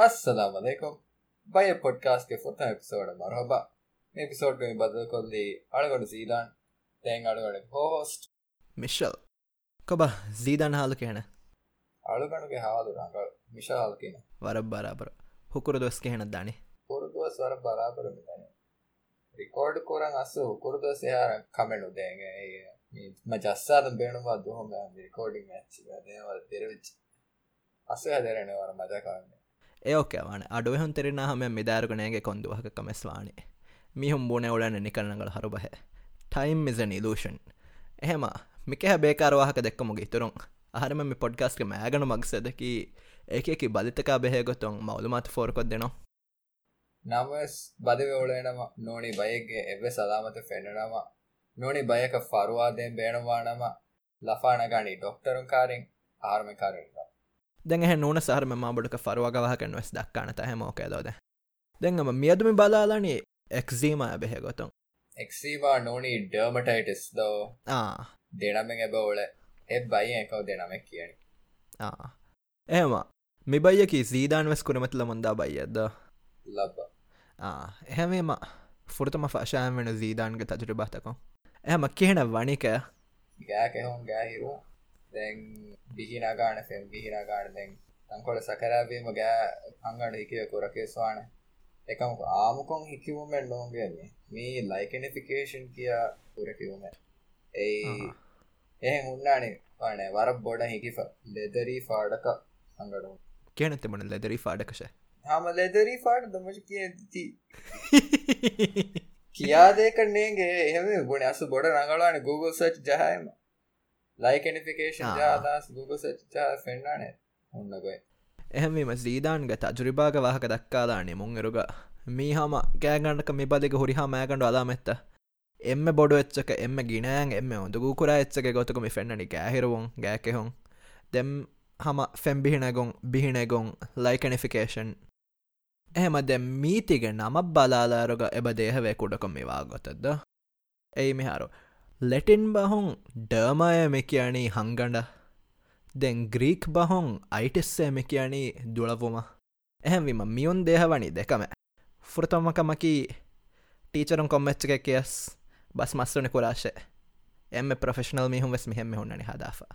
अस्सलाम वालेकुम भाई पॉडकास्ट के फोर्थ एपिसोड है मरहबा एपिसोड में बदल को दी अड़गड़ जीदान तेंग अड़गड़ होस्ट मिशेल कबा जीदान हाल के है अड़गड़ के हाल रंग मिशेल हाल के ना वरब बराबर हुकुर दोस के है दाने हुकुर दोस वरब बराबर में दाने रिकॉर्ड को रंग असो हुकुर दोस यार कमेंट देंगे ये मजासाद बेणवा दो मैं रिकॉर्डिंग मैच में देने वाले तेरे विच असो है तेरे ने वाला मजा करने ඒෝකවාන අඩුව හොන් තෙරෙන හම මිදාරගනයගේ කොන්දුවහක කමස්වානේ මිහුම් බූන ඔලන නිකරනගල හරුබහ ටයිම් මිසන් ඉලූෂන් එහෙම. මිකහ බේකාරවාහක දෙක්කමුගේ තුරුන් අහරම මි පොඩ්ගස්ක මෑගනු මක්සදකි ඒකෙකි බලිතකා බෙහගොතුන් මවුළුමත් ෆෝර්කොත් දෙනවා. නමස් බදවෝලනම නෝනි බයගේ එව සලාමත ෆෙන්න්නනම නොනි බයක ෆරවාදයෙන් බේනවානම ලෆානගනි ඩොක්ටරුන් කාරෙන් ආර්මකාරෙන්වා දැහ නූන සහරම මාබඩක ෆරවාගවාහකෙන් වෙස් දක්කාන තහැමෝකේදෝද දෙංගම මියදුමි බලාලනි එක්සීම බෙහගොතුන් එක්සීවා නොනි ඩර්මටයිටස් දෝ. දෙනමෙන් එබවල එ බයි එකව දෙනමක් කියන එහෙම. මිබයියකි සීදාන් වෙස් කුරමතුල මුන්දා බයියද්ද ලබ. එහෙමේම ෆුරතම ෆශාන් වෙන සීදාන්ග තජුට බාතකෝ. එහම කියහෙන වනික ගෑකෙහොන් ගෑහිරු දැන් බිහිනගාන ෆෙම් ගිහිනගාන දැන් තංකොල සකරාවීම ගෑ අංගඩ හිකව කොරකේස්වාන එකම ආමුකොන් හිකිවුමෙන් නොන්ගන්නේ මේ ලයිකනිෆිකේෂන් කියා පුරකිවුම ඒ එහෙ උන්නානේ වන වර බොඩ හිකිෆ ලෙදරී ෆාඩක අංගඩු කියන තිබන ලෙදරි ෆාඩකෂ හම ලෙදරී ෆාඩ දමච කියති කියාදේකන්නේගේ එහෙම ගොන අස බොඩ නඟලවාන Google සච් ජහයම ලයිකනිෆිකේෂන් අදස් Google සච් ෆෙන්න්නනේ ඔන්නගොයි එහෙමම සීදාන්ග තජුරිභාග වාහක දක්කාදානේ මුං එරුග. මීහම කෑගන්නක මිබදික හුරිහා මෑකඩු අලාමෙත්ත එම බොඩ එච්චක එම ගිනෑන් එම ඔොඳගු කුර එච්චක ගොතකම ෆෙන්න්නනි ගෑහිරුවන් ගෑකෙහොන්. දෙම් හම ෆෙම්බිහිනගොන් බිහිනගොන් ලයිකනිෆිකේෂන් එහෙම දැ මීතිග නමක් බලාලාරග එබ දේහවේ කුඩකොම මේවා ගොතද්ද? එයි මිහාරු ලැටින් බහොන් ඩර්මයම කියනේ හංගඩ දැන් ග්‍රීක් බහොන් අයිටෙස්සෑම කියනේ දුලවොම. එහැවිම මියුන් දේහවනි දෙකම. ෆෘතමකමකි ටීචරුන් කොම්මච්ච එක කියස් බස් මස්සුන කුරාශය එම ප්‍රෆෙෂනල් මිහුම් වෙස් මෙහෙම හොන්නනි හදාා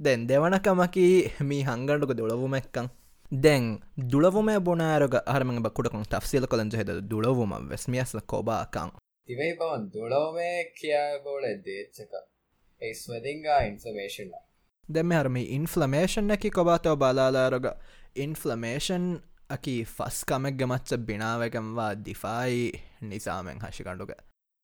දැන් දෙවනකමකි මී හංගඩුක දුලවුමැක්කං දැන් දුලවම බොනෑරග අරම බකුටකුන් ටක්සිල කොළන් හෙද දුලවුම වෙස්මියස්ල කොබාකං. ඉවේ බවන් දුಳවමේ කියාබෝල දේච්චක ඒස්වදිංගා ඉන්ෆර්මේෂන් දෙම හරම ඉන්ෆලමේෂන් එකි කොබාතව බලාලාරග ඉන්ෆලමේෂන් අකි ෆස් කමෙක් ගමච්ච බිනාවකම්වා දිෆායි නිසාමෙන් හශිකණ්ඩුක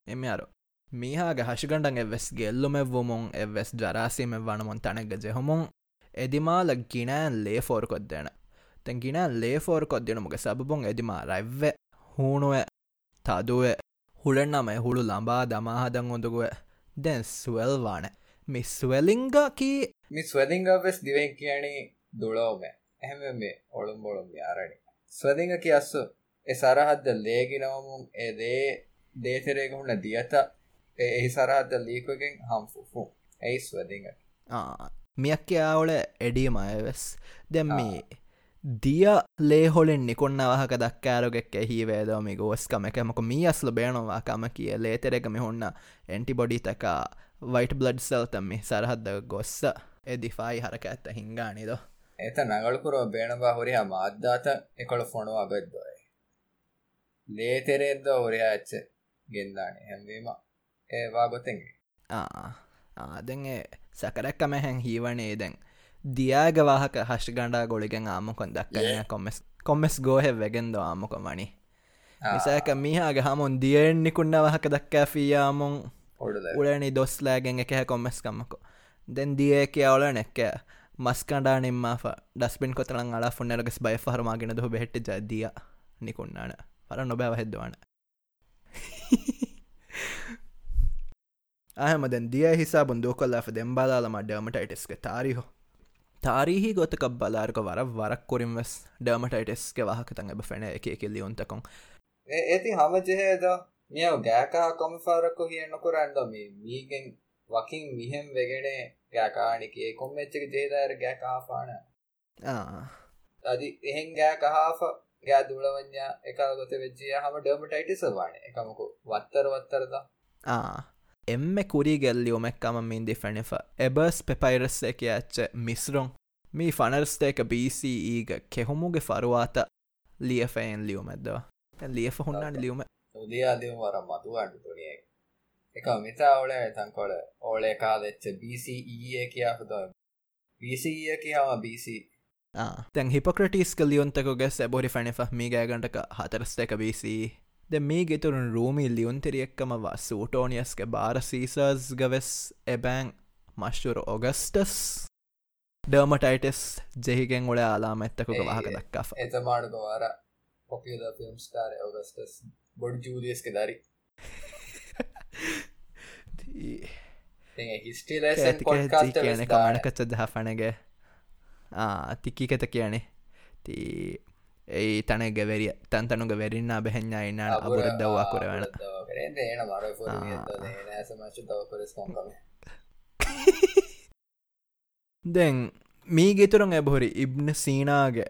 එම අරු මීහාගේ හශිකණ්ඩන් එවෙස් ගෙල්ලුම වුමුන් එවෙස් ජරාසීම වනමුන් තැනක ජෙහොමුන් එදිමාල ගිනෑන් ලේ ෆෝර්කොත් දෙන තැන් ගිනෑ ලේ ෆෝර්කොත් දෙනමුගේ සබබුන් එදිමා රැව්ව හූුණුව තදුව හුළෙන්නම හුළු ලම්බා දමාහදන් ඔොඳකුව දැන් ස්වල්වාන මිස්වලිංග කී? මිස්වදිංග වෙස් දිවෙන් කියනේ දුಳෝම එහෙම මේ ඔළුම් බොළුම් යාරණි. ස්වදිංග කියස්සු එ සරහද්ද ලේගිනවමුන් ඒ දේ දේතරේගුන්න දියත. එහි සරහද්ද ලීකගෙන් හම්ෆුෆු ඇයි ස්වදිංග මියක්කයාවල එඩියම අයවෙස් දැම්මේ දිය ලේහොලින් නිකොන්නවාහක දක්කාරගෙක් හිවේදෝමි ගෝස්කම එකමක මී අස්ල බේනවා කම කිය. ලේතරෙකම හොන්න එන්ටිබොඩි තකා වයිට බ්ලඩ් සල්තම්මි සරහද්ද ගොස්ස එදිෆායි හරක ඇත්ත හිංගානිද? එත නගල්කුරෝ බේනවා හොරිය මාධ්‍යාත එකොළ ෆොනු අබෙද්දොය ලේතෙරෙද්ද හොරයා ඇච්ච ගෙන්දානේ හැම්වීම ඒවා ගොතෙන්ගේ. ආදැන් සකරැක්කම හැන් හීවනේ දැන්. දියාගවාහක හෂ් ගණඩා ගොලිගෙන් ආමකොන් දක්කන කොමස් කොමස් ගෝහෙ වෙගෙන්ද ආමකො මනි නිසාක මීහාගේ හමුන් දියෙන්නිකුන්න වහක දක්කා ෆියාමුන් උලනි දොස්ලාගෙන් එක කොමස්කම්මකෝ දැන් දිය කියවල නැක්ක මස්කඩා නිම්මා ඩස්පින් කොතරන් අලා ෆොන්නරගෙස් බය හරමාගෙන දහ බෙහෙට්ට ජදිය නිකුන්නාන පර නොබැව හෙද්දවන. අහමදන් දිය හිසා බුන්දුව කොල්ලා දෙම්බාලාම ඩර්මටයිටස්ක තාරිහෝ තාරීහි ගොතක බලාර්ක වර වරක් කොරින් වෙස් ඩර්මටයිටස්ක වාහකතන් ඇබ ෆෙන එක කෙල්ලි උන්තකොන් ඒති හමජහේද? මියව ගෑකා කොමිෆාරක්කො කියන්න කොරන්ද? මේ මීගෙන් වකින් මිහෙම් වෙගෙන ගෑකානික කොම්මච්චක ජේදාර ගෑකාපාන අදි එහෙන් ගෑ කහාාව යා දුලවඥා එක ගොත වෙච්චිය හම ඩර්මටයිටි සවාන එකමකු වත්තර වත්තරද එම්ම කුරි ගෙල්ලියෝමැක්කම මින්දි ෆැනිෆ. එබර්ස් පෙපයිරස් එක ඇච්ච මිස්රොන්. මී ෆනර්ස්ටේක BCඊග කෙහොමුගේ ෆරවාත ලියෆෑන් ලියුමැද්දවා ලියෆ හොන්නන්න ලියුම. උදයාදම වර මතුවන්න තුනිය එක මිතා ඔල තංකොල ඕලේ කාදෙච්ච BCE කියාපුද BCE කියාව BC තැන් හිපොක්‍රටිස් ලියොන්තකොගේ සැබොරි ෆැනිෆ මේ ගෑගන්ටක හතරස්තක BC ද මේ ගෙතුරුන් රූමි ලියුන්තෙරියෙක්කම සූටෝනියස්ක බාර සීසර්ස් ගවෙස් එබෑන් මශ්ටුර ඔගස්ටස් ඩර්මටයිටස් ජෙහිගෙන් ඔොල ආලාම ඇත්තකොක වහක දක්කා එතමාඩක වාර පොපියද ෆිල්ම් ස්ටාර ඔගස්ටස් බොඩ් ජූලියස්ක දරි. කියන කමනකච්ච දහපනගේ තික්කිකත කියනේ ති ඒ තන ගෙවරිය තන් තනුග වෙරින්න බැහෙන්ඥා ඉන්න අබුර දව්වා කරවන දැන් මී ගෙතුරන් ඇබොහොරි ඉබ්න සීනාගේ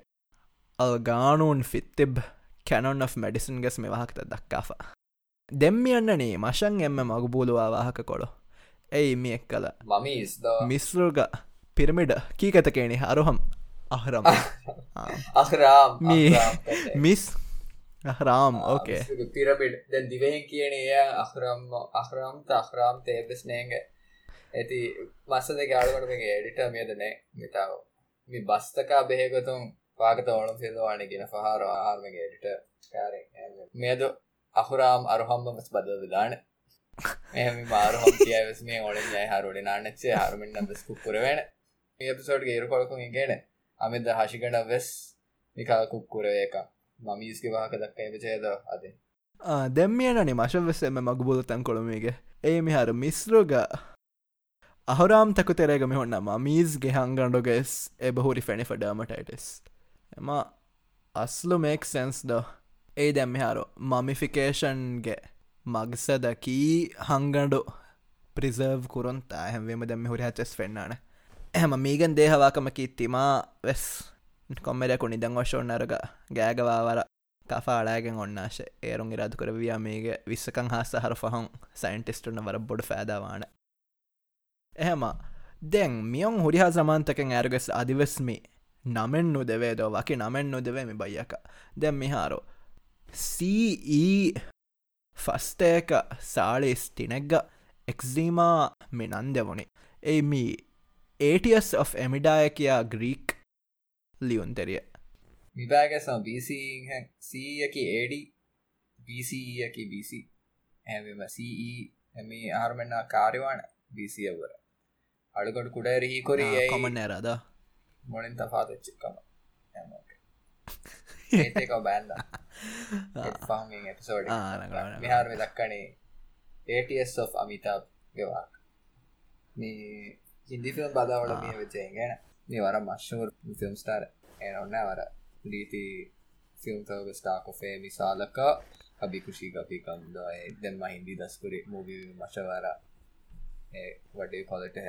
අල් ගානූන් ෆිත්තිබ් කැනොන් of මැඩිසන් ගෙස් මේ වහක්ත දක්කාා දෙම්මියන්නනේ මශන් එම්ම මගුබූලවා වාහක කොළො. ඇයි මියෙක් කල මිස්රෝග පිරමිඩ කීකතකේනෙ අරුහම් අහරම් අහරාම් මිස් අහරාම් ඕකේ පිරමිඩ් දැන් දිවෙන් කියන එය අහරම් අහරම් අහරාම් තේබෙස් නේග ඇති මස්ස දෙක අඩුවට මේ එඩිට මියදනෑ මිතාව මේ බස්තකා බෙහෙගතුන් පාගත ඕනු සිදවානගෙන පහර ආහාර්මගේ එඩිට කාර මෙයද අහුරාම් අරුහම්ම මස් බද විලාන එහම මාරුහම් කියවස් මේ ඔොල ය හරුඩ නානච්චේ හරුමෙන් දස්කු පුරවෙන ඒපසෝට් ඒරු කොලකුන් ගෙන අමිද හශිකට වෙස් නිකා කුක්කුරයක මමිස්ක වාක දක්ක එපචේද අද. දැම්මියනනේ මශවස්සම මගබුල තැන් කොළමේගේ ඒ මිහර මිස්රෝග අහුරාම් තකු තෙරේගම හොන්න මීස්ගේ හංගන්ඩොගෙස් එබහුරි ෆැනිෆ ඩර්මටයිටස් එම අස්ලු මේක් සැන්ස් ද? ඒ දැම්මිහාරෝ මමිෆිකේෂන්ගේ මගසද කී හංගඩු ප්‍රිසර්ව් කුරොන්තා. හැමවීම දැම්ම හුරි හචස් පෙන්න්නන එහම මීගන් දේහවාකමකි තිමා වෙස්. කොම්මරයකු නිදං වශෝන්නරග ගෑගවාවර කෆාඩාගෙන් ඔන්නාශ ඒරුන් ඉරාදු කරවයා මේගේ විස්සකං හාස හර ෆහොන් සයින්ටිස්ටුන වර බොඩ ෑදවාන එහෙම දැන් මියොන් හුරිහා සමන්තකෙන් ඇරගෙස් අධිවස්මි නමෙන් නොදවේදෝ වකි නමෙන් නොදවේමි බයියක. දැම් මිහාරෝ සී ෆස්ටේක සාලෙස් ටිනෙක්ග එක්සීමා මෙ නන්දවනේ. ඒ මී ඒටියස් of එමිඩාය කියා ග්‍රීක් ලියුන්තෙරිය විභාගසම් බීසීයකි ඒඩි බීසීයකි බීසි ඇම සී එම ආර්මෙන්න්න කාරවාන බීසියවර අඩුකොට කුඩරහි කොරේ කොමන්න ඇරද මොලින් තපාතච්චික්කම ඒක බෑන්ද එපිසෝඩ් මෙහාර දක්කනේ ඒටස් of අමිතා ගෙවා මේ හින්දිිෆිල්ම් බදාවට මේ වෙචේ ගැන. මේ වර මශ්ෂූර් ෆිල්ම් ස්ටාර් එන ඔන්න වර රීති ෆිල්ම් තව ස්ටාකොෆේ මිසාලක අභිකුෂී අපිකම්ද දැන්ම හින්දි දස්කුරේ මූවී මශවර I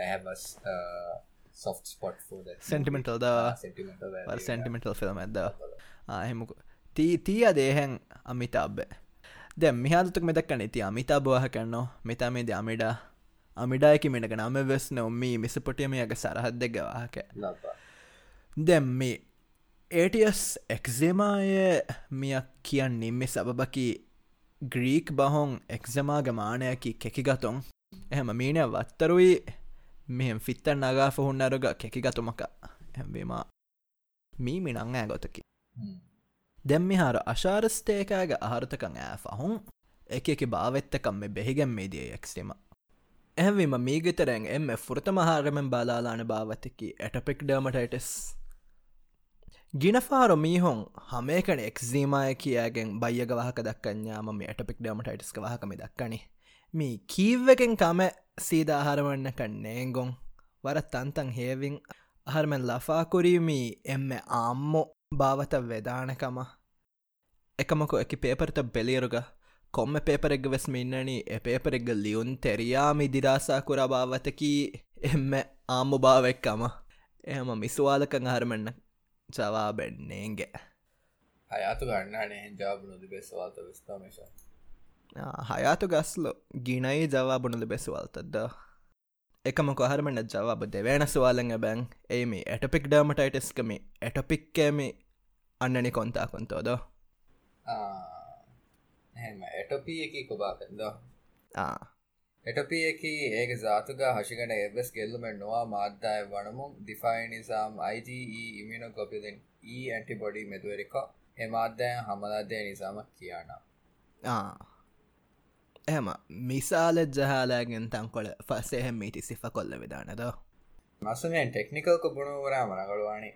have a uh, soft spot for that. Sentimental ද? sentimental සැන්ටිමෙන්ටල් ෆිල්ම් ඇද ආහෙමුක තී තිය දේහැන් අමිතාබ්බ. දැ මිහාතුක් මෙදක්කන ඉති අමිතා බවාහ කන්නෝ. මෙතාමේද අමිඩ අමිඩායකි මිටක නම වෙස් නොම්මී මිසපොටියමයක සරහත් දෙගවාහක දැම්මි ඒටියස් එක්සේමාය මියක් කියන් නිම්මි සබබකි ග්‍රීක් බහොන් එක්සමාග මානයකි කෙකිගතොන්. එහම මීනය වත්තරුයි. මෙහම ෆිත්තන් නගා ෆොහුන් අරුග කෙකිගතුමක. හැම්බීමා මීමි නංෑ ගොතකි. දැම්මි හාර අශාරස්තේකෑග අහරතකං ෑ ෆහුන්. එක එක භාවෙත්තකම් මේ බෙහිගැම් මේදිය එක්ස්ටීම ඇහැවීම මීගතරැන් එම ෆෘතමහාරමෙන් බාලාලාන භාවතකි ඇටපෙක් ඩර්මටයිටස්. ගිනෆාර මීහොන් හමේකන එක්සීමය කියයාගෙන් බයග වහක දක්කඥාම මේ ඇටපෙක් ඩර්මටයිටස් වහකම දක්කනේ. මේ කීව්වකෙන් කම සීදාහරවන්න කන්නේගොන් වර තන්තන් හේවින් අහරමෙන් ලෆාකුරීමී එම්ම ආම්මෝ භාවත වෙදානකම. එකමකො එක පේපරත බෙලියරුග. පේපරෙක්ග වෙස් මින්නනී එ පේපරෙක්ග ලියුන් තෙරයාමි දිරාසා කුරා භාවතකී. එම්ම ආම්මු භාවෙක්කම එහම මිස්වාලකං හරමෙන්න්න ජවාබෙන්නේගේ අයාතු ගන්නනේ ජාබුණුද බෙස්වාත විස්ථාමේශ හයාතු ගස්ලො ගිනයි ජවාබුණුද බෙසවල්තද්ද එකම කොහරමට ජවාබ දෙවේන සවාලඟ බැන් ඒමි ඇටපික් ඩර්මටයිටස්කම ඇටපික්කෑම අන්නනි කොන්තා කොන්තෝද එහෙම ඇටපී එක කොබාකද ආ. එටපියකි ඒක ජාතුගා හශිකට එබස් ගෙල්ලුමෙන් නොවා මාධ්‍යාය වනමුම් දිෆයි නිසාම් IGE ඉමිනෝ කොපිදෙන් ඒ ඇන්ටිබොඩි මෙතුවරික එමාධ්‍යයන් හමලාදය නිසාම කියන්න එහම මිසාල ජහලාගෙන් තංකොල ෆස්සයහෙම මීටි සිෆ කොල්ල විධානද මසුමෙන් ටෙක්නිකල් කොබුණුවරා මනගලවානේ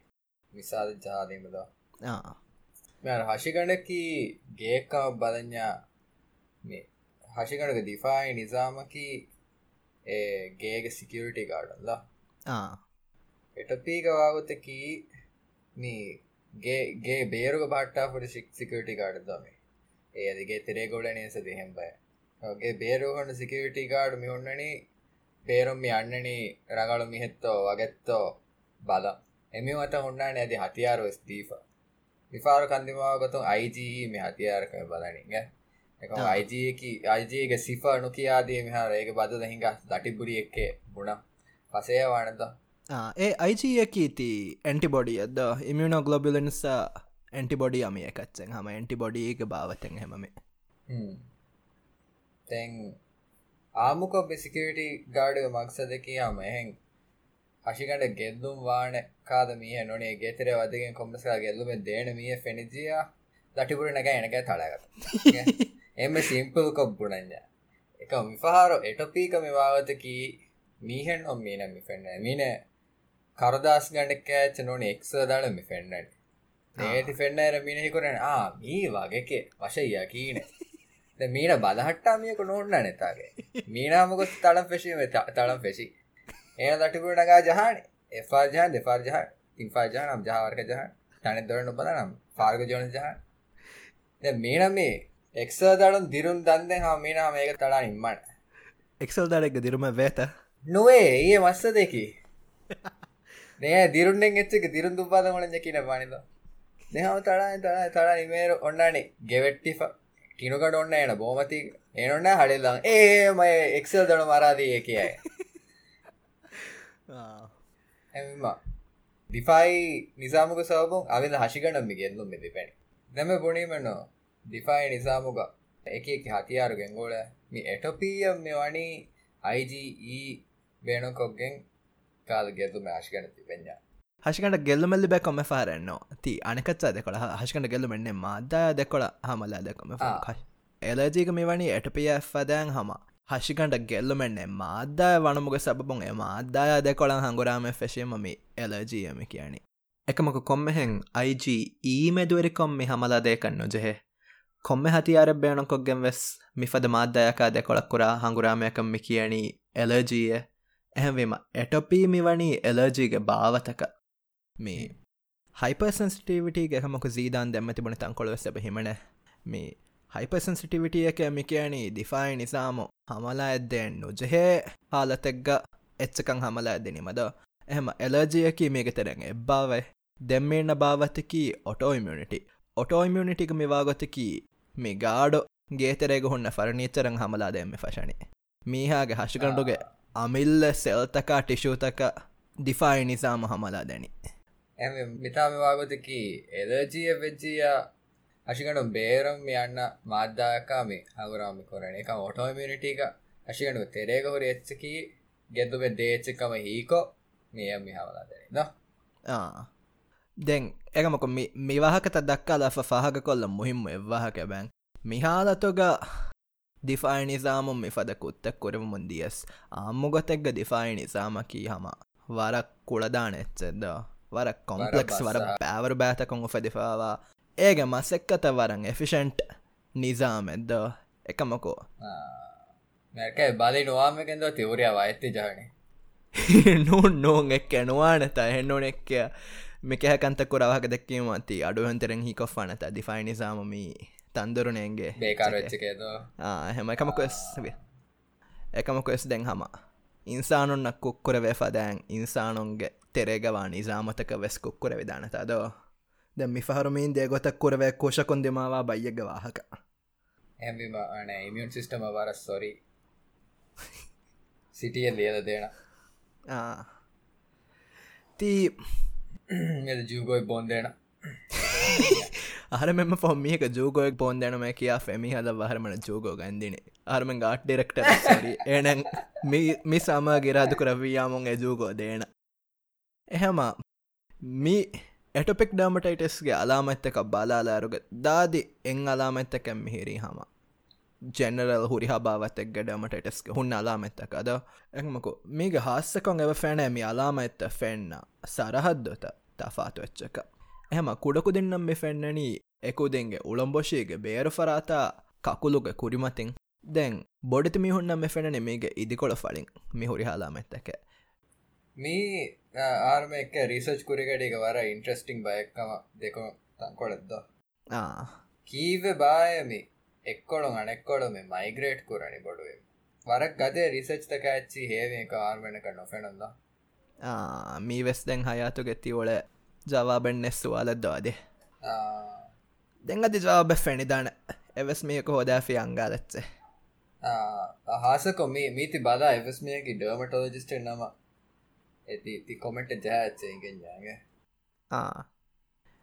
මිසාද ජාදීමද හශිකඩකි ගේකම බලඥා මේ හශිකනක දිෆායි නිසාමකි ගේග සිකියරිටි කාඩල්ලා එටපීකවාගතකී ගේ බේරුග පාට්ටා පොට සිකියටි කාඩදමේ ඒ අදිගේ තෙරේ ගොඩ නේස දෙහෙම් බය. ගේ බේරුගන්න සිකියටි කාඩ් මිහොන්නන පේරුම් අන්නන රගලු මිහෙත්තෝ වගත්තෝ බල. එමි මත උන්නාන ඇති හතියාරු ස්තීෆ විපාර කන්දිමාවගතුන් අයිජී මේ හතියාරක බලනිග අයිජයකි අයිජයක සිෆ නොකයාදී මෙහාර ඒක බද දහිඟ දටිපුරි එක්කේ බුණ පසය වනද ඒ අයිජයකීති ඇන්ටිබොඩි අද ඉමියුණෝ ගලොබිලන්ස ඇන්ටිබොඩි අමිය එකච්චෙන් හම ඇන්ටිබොඩි එක භාවතෙන් හෙමේ තැන් ආමුක බෙසිකටි ගාඩ මක්සදකයාම එහෙන් ගෙල්ලුම් වාන කාද මිය නොනේ. ගෙතර වදගෙන් කොම්මසා ගෙල්ලුම දේන මිය ෆෙනිජිය. දටිපුර නැක එනක තලගත එම සිම්පල් කොබ්බුණඥ එක මිපහාරෝ එටපීක මෙවාවතකි මීහෙන් ඔම් මීන මිෆෙන්න්න මින කරදස් ගඩක් ඇච නොන එක්ස දළ මිෆෙන්න්නට ඒති ෆෙන්න්නර මිනහි කරන ආ මී වගේක වශය කීන. මීන බලහට්ටාමියක නොන්න නතාගේ මීනාමකොත් තලම් පෙශීම තලම් පෙසි ඒ දටිපුර නගා ජහන. එෆාජහන් දෙෆාර්ජහ ඉන්ෆාජානම් ජාවර්ක ජහ තනි දොරන්න බලනම් පාර්ග ජෝන ජහ මීනම් මේ එක්සල් දඩුන් දිරුන් දන්ද හා මේනා මේක තඩා ඉම්මන්න එක්සල් දඩක් දිරුම වේත. නොවේ ඒ මස්ස දෙකි. නෑ දිරුන්ෙන් එච්චක දිරුන් දුපාද මොලජ කියන පනිද දෙහම තඩා තඩා තඩා නිමේර ඔන්නනේ. ගෙවෙට්ටි කිනුකට ඔන්න එන බෝමති එනොන්න හඩෙල්ලා ඒම එක්සල් දඩු මරාදී කියයි එම දිෆයි නිසාමක සවබුන් අවිද හශිකනම්මි ගෙල්ලුම් මෙති පැනි දැම පුුණීමනවා දිෆයි නිසාමුග. එක හතියාරු ගෙංගෝල මේ එටොපීයම් මෙවනි අයිජී බේනකොක්ගෙන් කාල ගෙතු මාශිකන තිබෙන්ඥා හශකට ගෙල්ලමල්ලි බැකොම පාරෙන්නවා ති අනකත්සා දෙකොළ හශකට ගෙල්ලුමෙන්නේ මාධ්‍යා දෙකොළ හමල්ලා දෙකොම එලජීක මෙවැනි එටපිය ෆදෑන් හම හශිකට ගෙල්ලුමෙන්නේ මාධ්‍යාය වනමුග සබපුන් එම අදාය දෙකොළ හංගුරාම ෆෙශේමම එලජීයම කියන්නේ. එකමක කොම්මහෙන් අයිජ ඊමෙදුවරි කොම්මි හමලා දේකන්න නොජෙහෙ. කොම්ම හතියාර බේනොකොක්ගෙන් වෙස් මිෆද මාධ්‍යයකා දෙකොළක්කුරා හංගුරාමයකම් මි කියනී එලජීය එහෙවීම එටොපීමි වනී එලර්ජීගේ භාවතක මේ හයිපසන්ස්ටිවිටි ගෙහමක සීදාන් දෙම තිබුණ තංකොළ සැබ හිමන. මේ හයිපසන්සිටිවිටිය එක මි කියනී දිෆයි නිසාම හමලා ඇද්දෙන් නොජහේ හාලතෙක්ග එච්චකං හමලා ඇදනිමද එහෙම එලර්ජියකි මේගෙතරෙන් එබ්බාවයි දෙම්මේන්න භාවතකි ඔටෝයිමියනිටි ඔටෝයිමියනිටික මෙවාගොතකි මේ ගාඩෝ ගේතරේග හොන්න ෆරනීචරං හමලා දෙම ෆශනේ මීහාගේ හශිකණ්ඩුගේ අමිල්ල සෙල්තකා ටිෂූතක දිෆායි නිසාම හමලා දැනි. ඇ මිතාමවාගතකි එලජිය වෙච්ජිය අශිකනු බේරම් යන්න මාධ්‍යාකාම හගුරාමි කොරන එක ඔටෝමිනිටික අශිකනු තෙරේගහොර එච්චකි ගෙදුව දේච්චකම හීකෝ මියම් මිහවලා දැන එකමක මිවාහකත දක්කාලා ෆහක කොල්ල මුහිම්ම එවවාහක බැන්. මිහාලතොග දිෆායි නිසාමුම් මිෆද කුත්තක් කොරම මුන්දියස් අම්මුගොතෙක්ග දිෆායි නිසාමකී හම වරක් කුളදාන එච්චෙද වරක් කොම්පලෙක්ස් වර පැවර බෑතකොන් උපදිපාවා ඒග මසෙක්කත වරන් එෆිෂන්ට් නිසාමෙද්ද? එකමකෝ. මැකයි බලි නොවාමකෙන්ද තිවරයා අඇත්ති ජානේ. නොන් නෝන් එක් ඇනවානත හෙන්නෝන එක්කය මෙකහකන්ත කොරාවක දෙක්කීම අති අඩුහන්තරෙන් හිකොෆ්ානත දිෆයි නිසාමී තන්දරුණයන්ගේ බේකාරච්චකේද හැම එකමකොස්වේ එකමකොස් දැන් හම. ඉන්සානුන්නක් කුක්කොර වෙෆදෑන් ඉන්සානුන්ගේ තෙරේගවා නිසාමතක වෙස් කුක්කොර විධානතදෝ ಅದೋ ದ ಮಿಫಹರುಮೀನ್ ದೇ ಗೊತ್ತ ಕುರವೆ ಕೋಶಕೊಂದಿಮಾವ ಬಯ್ಯಗ ವಾಹಕ හැමිම අන ඉමියන් සිිස්ටම වර සොරි සිටිය ලියද දේන තී ජූගොයි බොන්දේන අහර මෙම ොම්මියක ජූගෝයක් පොන් දැනම කියා ෆෙමි හද වහරමන ජූගෝ ගන්දින අරම ගාට් ඩෙරෙක්ට එනැ මි සමා ගෙරාදු කරවයාමුන් ඇජූගෝ දේන එහෙම මී එටපෙක් ඩමටයිටස්ගේ අලාමත්තක බලාලාරුග දාදි එං අලාමත්තකැම් මිහිරී හම. ජෙනරල් හුරි හබාවතක් ඩමටයිටස්ක ಹುන්න අලාමත්තක අද. එමකු මේග හස්සකොන් එව ෆැනෑමි අලාමඇත්ත ෆෙන්න්න සරහද්දොත තෆාතු වෙච්චක එහම කුඩකු දෙන්නම් මෙ ෆෙන්නනී එකුදෙන්ගේ උළම්බොෂයගේ බේරු ෆරාතා කකුළුග කුරිමතින්. දැන් බොඩති මිහුන්නම් මෙ ෆෙනන මේගේ ඉදිකොළ ෆලින් මිහුරි හලාමැත්තක මේ ආර්ම එක රිසර්ච් කුරගඩක වර ඉන්ට්‍රස්ටිං බයක්කම දෙක තංකොලෙද්ද කීව බායමි? එක්කොළො අනෙක්කොඩ මේ මයිග්‍රේට් කරනි බොඩුව. වරක් ගදේ රිසර්ච් තක ඇච්චි හේවේ එක ආර්මණක නොෆෙනද මී වෙස් දැන් හයාතු ගෙති ඔල ජවාබෙන් නෙස්සුවාලද්දවාදේ දෙංගති ජවාබ ෆැනිදාන එවස් මේක හෝදාෆි අංගාලච්චේ හාසකොම මීති බදා එවස්මියකි ඩර්මටෝජිස්ට නම ඇති ති කොමෙන්ට ජයච්චයගෙන්යාගේ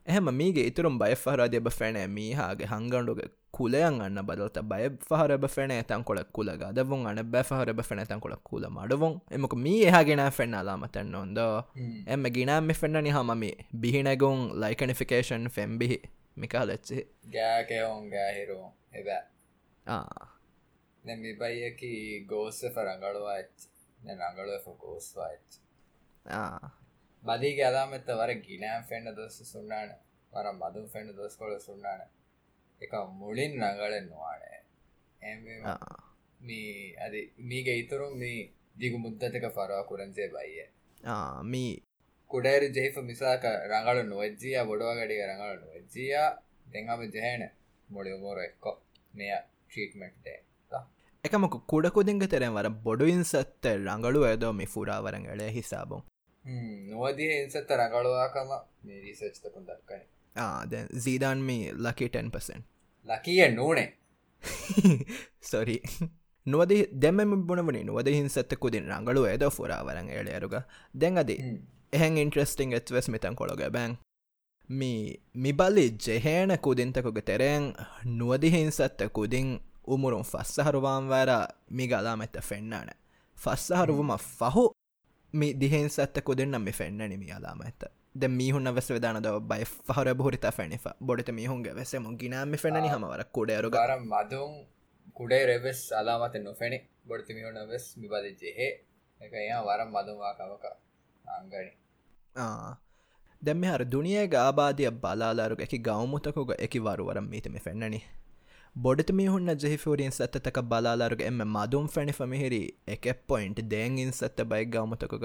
එහෙම මීගේ ඉතුරුම් බයෆහරද එබ ෆැනෑ මීහාගේ හංගණ්ඩුගේ කුලයන් අන්න බදලත බය පහරබ ෆැනේ තන් කොල කුල ගදවුන් අන බැහරබ ෆැනතන් කොල කුල මඩවුන්. එමක මී එහාගෙන ෆෙන්න්න අලාමතැන්න නොන්ද? එම ගිනාම ෆෙන්න්නනි හමමි බිහිනැගුන් ලයිකනිෆිකේෂන් ෆෙම්බිහි මිකාලච්චි ගෑකෙවුන් ගෑහිරු එබෑ. නැමි බයියකි ගෝස්ස ෆරංගලුවච් නඟලුව ගෝස්වාච් බදී අදාමත වර ගිනෑම් ෆෙන්න්න දොස්ස සුන්නාන වර මදුම් ෆෙන්ඩ දොස් කොල සුන්නාන එක මුලින් නගලෙන් නොවානේ මේ අද මීග ඉතුරුම් මේ දිගු මුද්දතක පරවා කුරන්සේ බයිය මී කුඩෑර ජෙහිප මිසාක රඟල නොවජ්ජිය බොඩවාගඩිය රඟල නොවජ්ජිය දෙංහම ජහන මොඩියමෝර එක්කො මෙය ට්‍රීටමෙන්ට්ේ එකමක කුඩකුදිංග තෙරෙන් වර බොඩුයින් සත්ත රඟලු ඇදෝ මි ෆුරාවරගල හිසාබොන් නොවදී එන්සත්ත රඟලවාකම මේ රිසච්තකුන් දක්කන ආද සීදාන් මේ ලකි 10% ලකිය නෝනේ සොරි නොද දෙම බොනවනි නොද හින්සත්තකුදින් රඟලු ඇද ෆුරාවරන් එල අරුග. දැන් අද එහෙන් ඉන්ට්‍රස්ටිං එත්වස් මෙතන් කොළොග. බැන් මී මිබලි ජෙහේන කුදින්තකුග තෙරෙන් නුවදිහින්සත්ත කුදින් උමුරුම් ෆස්සහරුවාන් වර මිගලාමැත්ත ෆෙන්න්නන ෆස්සහරුවම ෆහු මි දිහෙන් සත්ත කොදෙන්නම් මෙ ෆෙන්න්නන මියාලාම ඇත ද මිහුන්න වෙස් වෙදානද බයි පහර බොරිත ෆැනිි බොඩට මිහුන්ගේ වෙසම ගිනාම ෆෙනනි හමවර කුඩේරු ගරම් මදුන් කුඩේ රෙවෙස් අලාමත නොෆැනි. බොඩති මිහුණ වෙස් මිබද ජෙහෙ එක එයා වරම් මදුවා කවක අංගනි දැම හර දුනිය ගාබාධය බලාලාරු එක ගෞමුතකුග එක වරුවරම් මීතම ෆෙන්න්නනි බොඩත මිහුන්න ජෙහිෆෝරියෙන් සත්තක බලාලාරුග එම මදුම් ෆැනි ෆමිහිරි එක පොයින්ට් දෙංගින් සත්ත බයි ගෞමතකුග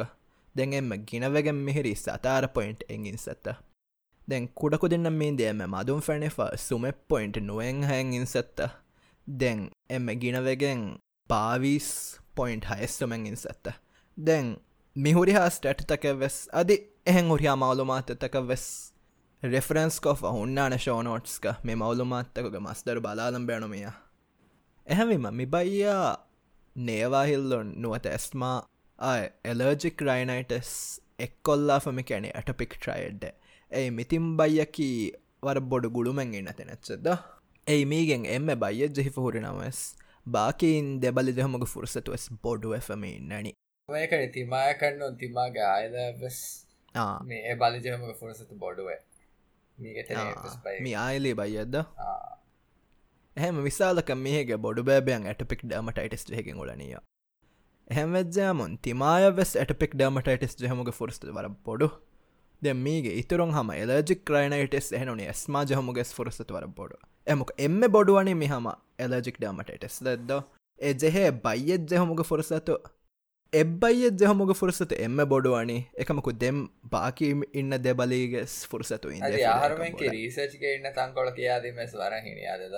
දැන් එම ගිනවගෙන් මිහිරි සතාර පොයින්ට් එංගින් සත්ත. දැන් කුඩකු දෙන්න මේ දෙම මදුම් ෆැනිෆා සුම පොයින්ට් නුවෙන් හැන්ගින් සත්ත. දැන් එම ගිනවගෙන් පාවිස් පොයින්ට් හයස්ටමැන්ගින් සත්ත. දැන් මිහුරි හා ස්ටට් තක වෙස් අදි එහෙන් හුරියා මාලුමාතතක වෙස්. ರೆಫರೆನ್ಸ್ಗೋಫ್ ಹುಣ್ಣಾಣ ಶೋ ನೋಟ್ಸ್ಗ ಮೇ ಮೌಲುಮಾತ್ತಗ ಮಸ್ದರು ಬಲಾಲಂ ಬೇಣುಮಿಯ ಎಹವಿಮ ಮಿಬಯ್ಯ ನೇವಾಹಿಲ್ಲು ನುವತ ಎಸ್ಮಾ ಎಲರ್ಜಿಕ್ ರೈನೈಟಿಸ್ ಎಕ್ಕೊಲ್ಲಾಫಮಿ ಕೆಣೆ ಅಟಪಿಕ್ ಟ್ರೈಡ್ಡೆ ಏಯ್ ಮಿತಿಂ ಬಯ್ಯಕಿ ವರಬ್ಬೊಡು ಗುಳುಮೆಂಗ್ ಇಣ್ಣತೆ ನೆಚ್ಚದ್ದ ಏಯ್ ಮೀಗೆಂಗ್ ಎಮ್ಮೆ ಬಯ್ಯ ಜಿಹಿಫು ಹುರಿಣವೆಸ್ ಬಾಕಿಯಿನ್ ದೆಬಲಿ ದೆಹಮಗು ಫುರ್ಸತು ಎಸ್ ಬೊಡು ಎಫಮಿ ಇಣ್ಣಣಿ ಮೇಕಣಿ ತಿಮಾಯ ಕಣ್ಣು ತಿಮಾಗ ಆಯ್ದ ಬಸ್ ಹಾಂ ಬಲಿ ದೆಹಮಗು ಫುರ್ಸತು ಬೊಡುವೆ මේ ආයලේ බයියද්ද එහෙම විශාලක මේගේ බොඩු බෑබයන් ඇටපික් ඩමටයිටස් හකින් ගලනිය එහෙමවෙත්ජෑමුන් තිමාය වෙස් ඇටපික් ඩමටයිටස් ජහමුග ෆුරස්ත වර බොඩු. ද මේගේ ඉතුරුන් හම එලජික් ක්‍රයිනයිටස් එහනුනේ ස්මා ජහමුගෙස් ෆුරස්ත වර බොඩු. එමක එම බොඩුවනි මිහම එලජික් ඩමටයිටස් දෙද්ද? එ ජෙහේ බයියත් ජහමුග ෆුරසතු එබ්බයිය ජහමුග ෆුරසත එම බොඩුවනි. එකමකු දෙම් බාකීම ඉන්න දෙබලීගෙස් ෆුරසතු ආහරමෙන් රීසච්ක ඉන්න තංකොල කියාදීමස් වරහිනි අදද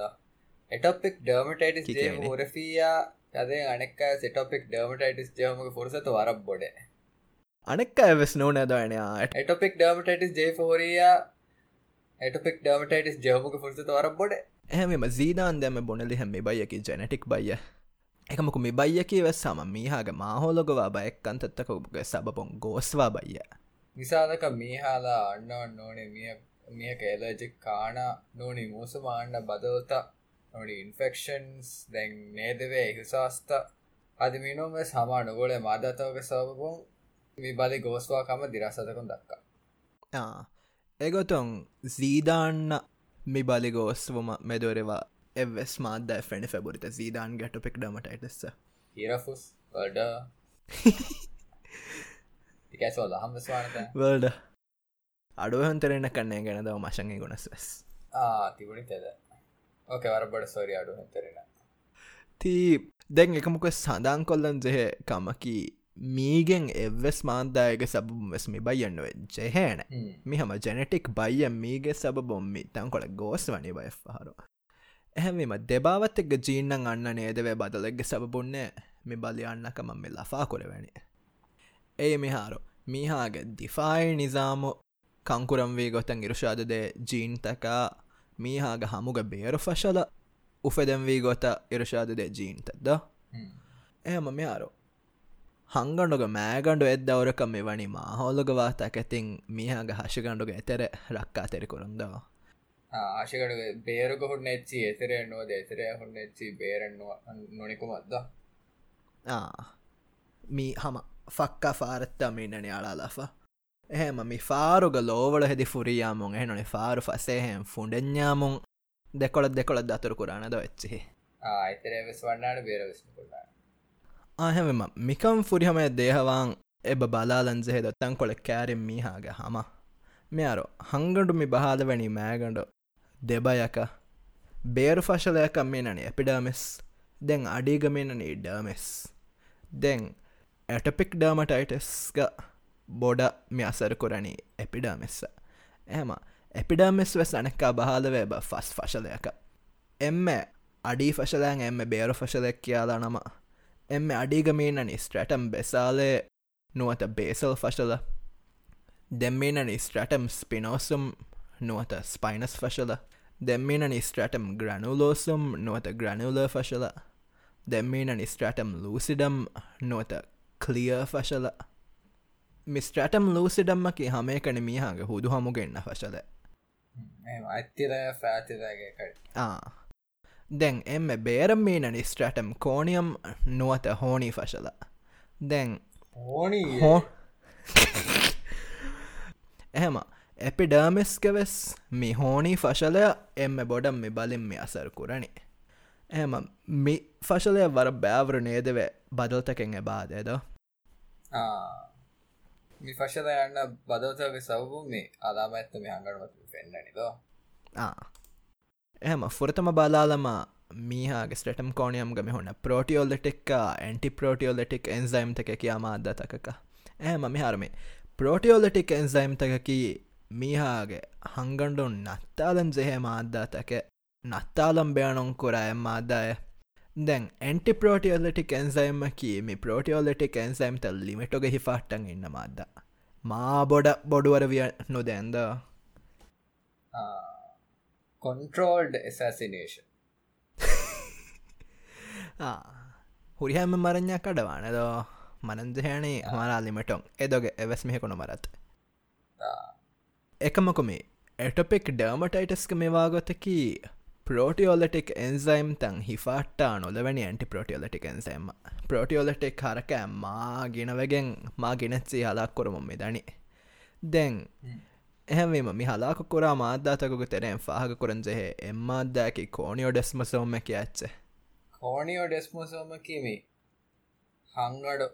එටොපික් ඩර්මටයිටස් හොරෆියා අදේ අනෙක් සිටොපික් ඩර්මටයිටිස් ජයමක ෆොරසත වරක් බොඩ. අනෙක් ඇවෙස් නෝ නැදවනයා එටොපික් ඩර්මටයිටිස් ජේෆෝරයා එටපෙක් ඩර්මටයිටිස් ජයමක ෆොරසත වරක් බොඩ. හැම සීදාන් දැම බොනලි හැම බයියකි ජනටික් බයිය එකමකු මි බයියකි වෙස් සම මීහාගේ මාහෝලොගවා බයක්කන්තත්තක උබගේ සබපොන් ගෝස්වා බයිය. විසාදක මීහාලා අන්නවන් නෝනේ මිය මිය කේලජික් කාන නෝනි මූසමාන්න බදවතා නොඩි ඉන්ෆෙක්ෂන්ස් දැන් නේදවේ හිසාස්ත. අද මිනුම සමා නොගොල මාධතවක සවපුන් මි බලි ගෝස්වාකම දිරසතකුන් දක්කා. එගොතුන් සීදාන්න මි බලි ගෝස්වම මෙදොරවා එවස් මාද ෆෙනි ෆැබුරිත සීදාන් ගැට පෙක් ඩමට ඇටෙස්ස ඉරෆුස් වඩ වල්ඩ අඩුවහන්තරෙන කන්නේ ගැනද මශගේ ගුණස්වස් තිබුණි තෙද ඕක වරබට සොරි අඩු තරෙන තී දැන් එකමොක සඳන් කොල්ලන් ජෙහ කමකි මීගෙන් එවස් මාන්දායක සබම් වෙස්මි බයියන්න ජෙහෑන මිහම ජනටික් බයිය මීගේ සබ බොම්මි තංකොල ගෝස් වනි බය හරු එහෙමම දෙබාවත් එක්ග ජීන්නන් අන්න නේදවේ බදලෙක්ග සබබුන්නේ මි බලියන්නක මම්මි ලෆා කොරවැනි ඒ මිහාරු මීහාගේ දිෆායි නිසාමු ಕಂಕುರಂ ವಿ ಗೊತ್ತಂಗ್ ಇರುಷಾದದೆ ಜೀನ್ ತಕ ಮೀಹಾಗ ಹಮುಗ ಬೇರು ಫಶಲ ಉಫೆದಂ ವಿ ಗೊತ್ತ ಇರುಷಾದದೆ ಜೀನ್ ತದ್ದ ಏಮ ಮ್ಯಾರು ಹಂಗಂಡುಗ ಮ್ಯಾಗಂಡು ಎದ್ದವರಕ ಮಿವಣಿ ಮಾಹೋಲುಗವಾ ತಕೆತಿಂ ಮೀಹಾಗ ಹಶಗಂಡುಗ ಎತೆರೆ ರಕ್ಕಾ ತೆರಿಕುರಂದ ආශකට බේරක හොන්න එච්චි එතරයන්නවා දෙතරය හොන්න එච්චි බේරෙන්වා නොනිකුමත්ද මී හම ෆක්කා ෆාරත්තමීනන අලාලාා එහෙම මි ފާރުގ ލޯވަޅ ހެދި ފުރިޔާމުން އެހެނުނި ފާރު ފަސޭހެން ފުނޑެއްඥާމުން ދެކޮޅަށް ދެކޮޅަށް ދަތުރު ކުރާނ ދޮ އެއްޗިހި އެތެރެވެސް ވަންނާނ ބޭރަވެސް ކުރާ އަހެވެމ މިކަން ފުރިހަމައެއް ދޭހަވާން އެބ ބަލާލަން ޖެހެ ދޮ ތަންކޮޅެއް ކައިރިން މީހާގެ ހަމަ މިއަރު ހަންގަނޑު މި ބަހާލެވެނީ މައިގަނޑު දෙබයක. බේරු ෆශලයක මේනනි එපිඩාමෙස්. දැන් අඩීගමේනනි ඩාමෙස් දැන් ඇටපික් ඩාමටයිටස්ග බොඩ මෙ අසර කොරණී එපිඩාමෙස්ස. එහම එපිඩාමෙස් වෙස් අනෙක්කා බහාලවේ බ ෆස් ෆශලයක. එම්ම අඩී ෆශලෑන් එම්ම බේරු ෆශලෙක් කියාලා නම. එම්ම අඩීගමීනනි ස්ට්‍රටම් බෙසාලේ නුවත බේසල් ෆශල. දෙම්මීනනි ස්ට්‍රටම් ස්පිනෝසුම් නුවත ස්පයිනස් ෆශල. දෙම්මීනනි ස්ට්‍රටම් ග්‍රනුලෝසුම් නුවත ග්‍රනුල ෆශල. දෙම්මීනනි ස්ට්‍රටම් ලූසිඩම් නුවත කලිය ෆශල. මිස්ට්‍රටම් ලූසිඩම්මකි හමේකන මීහාගේ හුදු හමුගෙන්න්න ෆශල. අත්තිර ෆෑතිරගේකට දැන් එම බේරම් මීන නිස්ට්‍රටම් කෝනියම් නුවත හෝනී ෆශල. දැන් ඕනී හෝ එහෙම එපිඩර්මිස්කවෙස් මි හෝනී ෆශලය එම බොඩම් මි බලින් මෙ අසර කුරණි එහම මි ෆශලය වර බෑවරු නේදවේ බදල්තකෙන් එබාදේද මිෆශද යන්න බදවතගේ සවබු මේ අදාම ඇත්ත මේ හඟඩමතු පෙන්න්නනිද එහම ෆුරතම බලාලම මීහාගේ ස්ටටම් කෝනියම් ගම හොන්න පෝටියෝල්ලටෙක් ඇන්ටි පෝටියෝලටික් එන්සයිම්තක කියාම අදතකක ඇහම මිහාරමේ පෝටියෝලටික් එන්සයිම්තකකි හංගන්ඩුන් නත්තාලම් සෙහ මාද්දාතක නත්තාලම් බයනොන් කොර එම් මාදාය දැන් ඇන්ටි පෝටියෝලටික් එන්සයිම්ම කීමි පෝටියෝලටික් එන්සයිම්ත ලිමිටොග හිෆාට්ටන් ඉන්න මද්ද මා බොඩ බොඩුවරවිය නොදැන්ද? කොන්ට්‍රෝල්ඩ එසසිනේෂන් හුරිහැම මරඥා කඩවානදෝ මනන්දහනේ හමරා ලිමටොන් එදොග එවස්මිහ කොන මරත් එකමකොමේ එටපෙක් ඩර්මටයිටස්ක මේවාගොතකි පෝටියෝලටික් එන්සයිම් තන් හිෆාට්ටා නොලවැනි ඇන්ටි පෝටියෝලටික් එන්සයිම පෝටියෝලටික් හරකෑ මා ගෙනවගෙන් මා ගෙනැත්සේ හලක් කොරමුම් මෙදනි දැන් එහෙම මි හලාක කොරා මාධාතකක තෙරෙන් පාහක කොරන්ජෙහෙ එම්මාදෑකි කෝනිියෝ ඩෙස්ම සෝමක ඇච්ච කෝනිියෝ ඩෙස්ම සෝම කිමි හංගඩ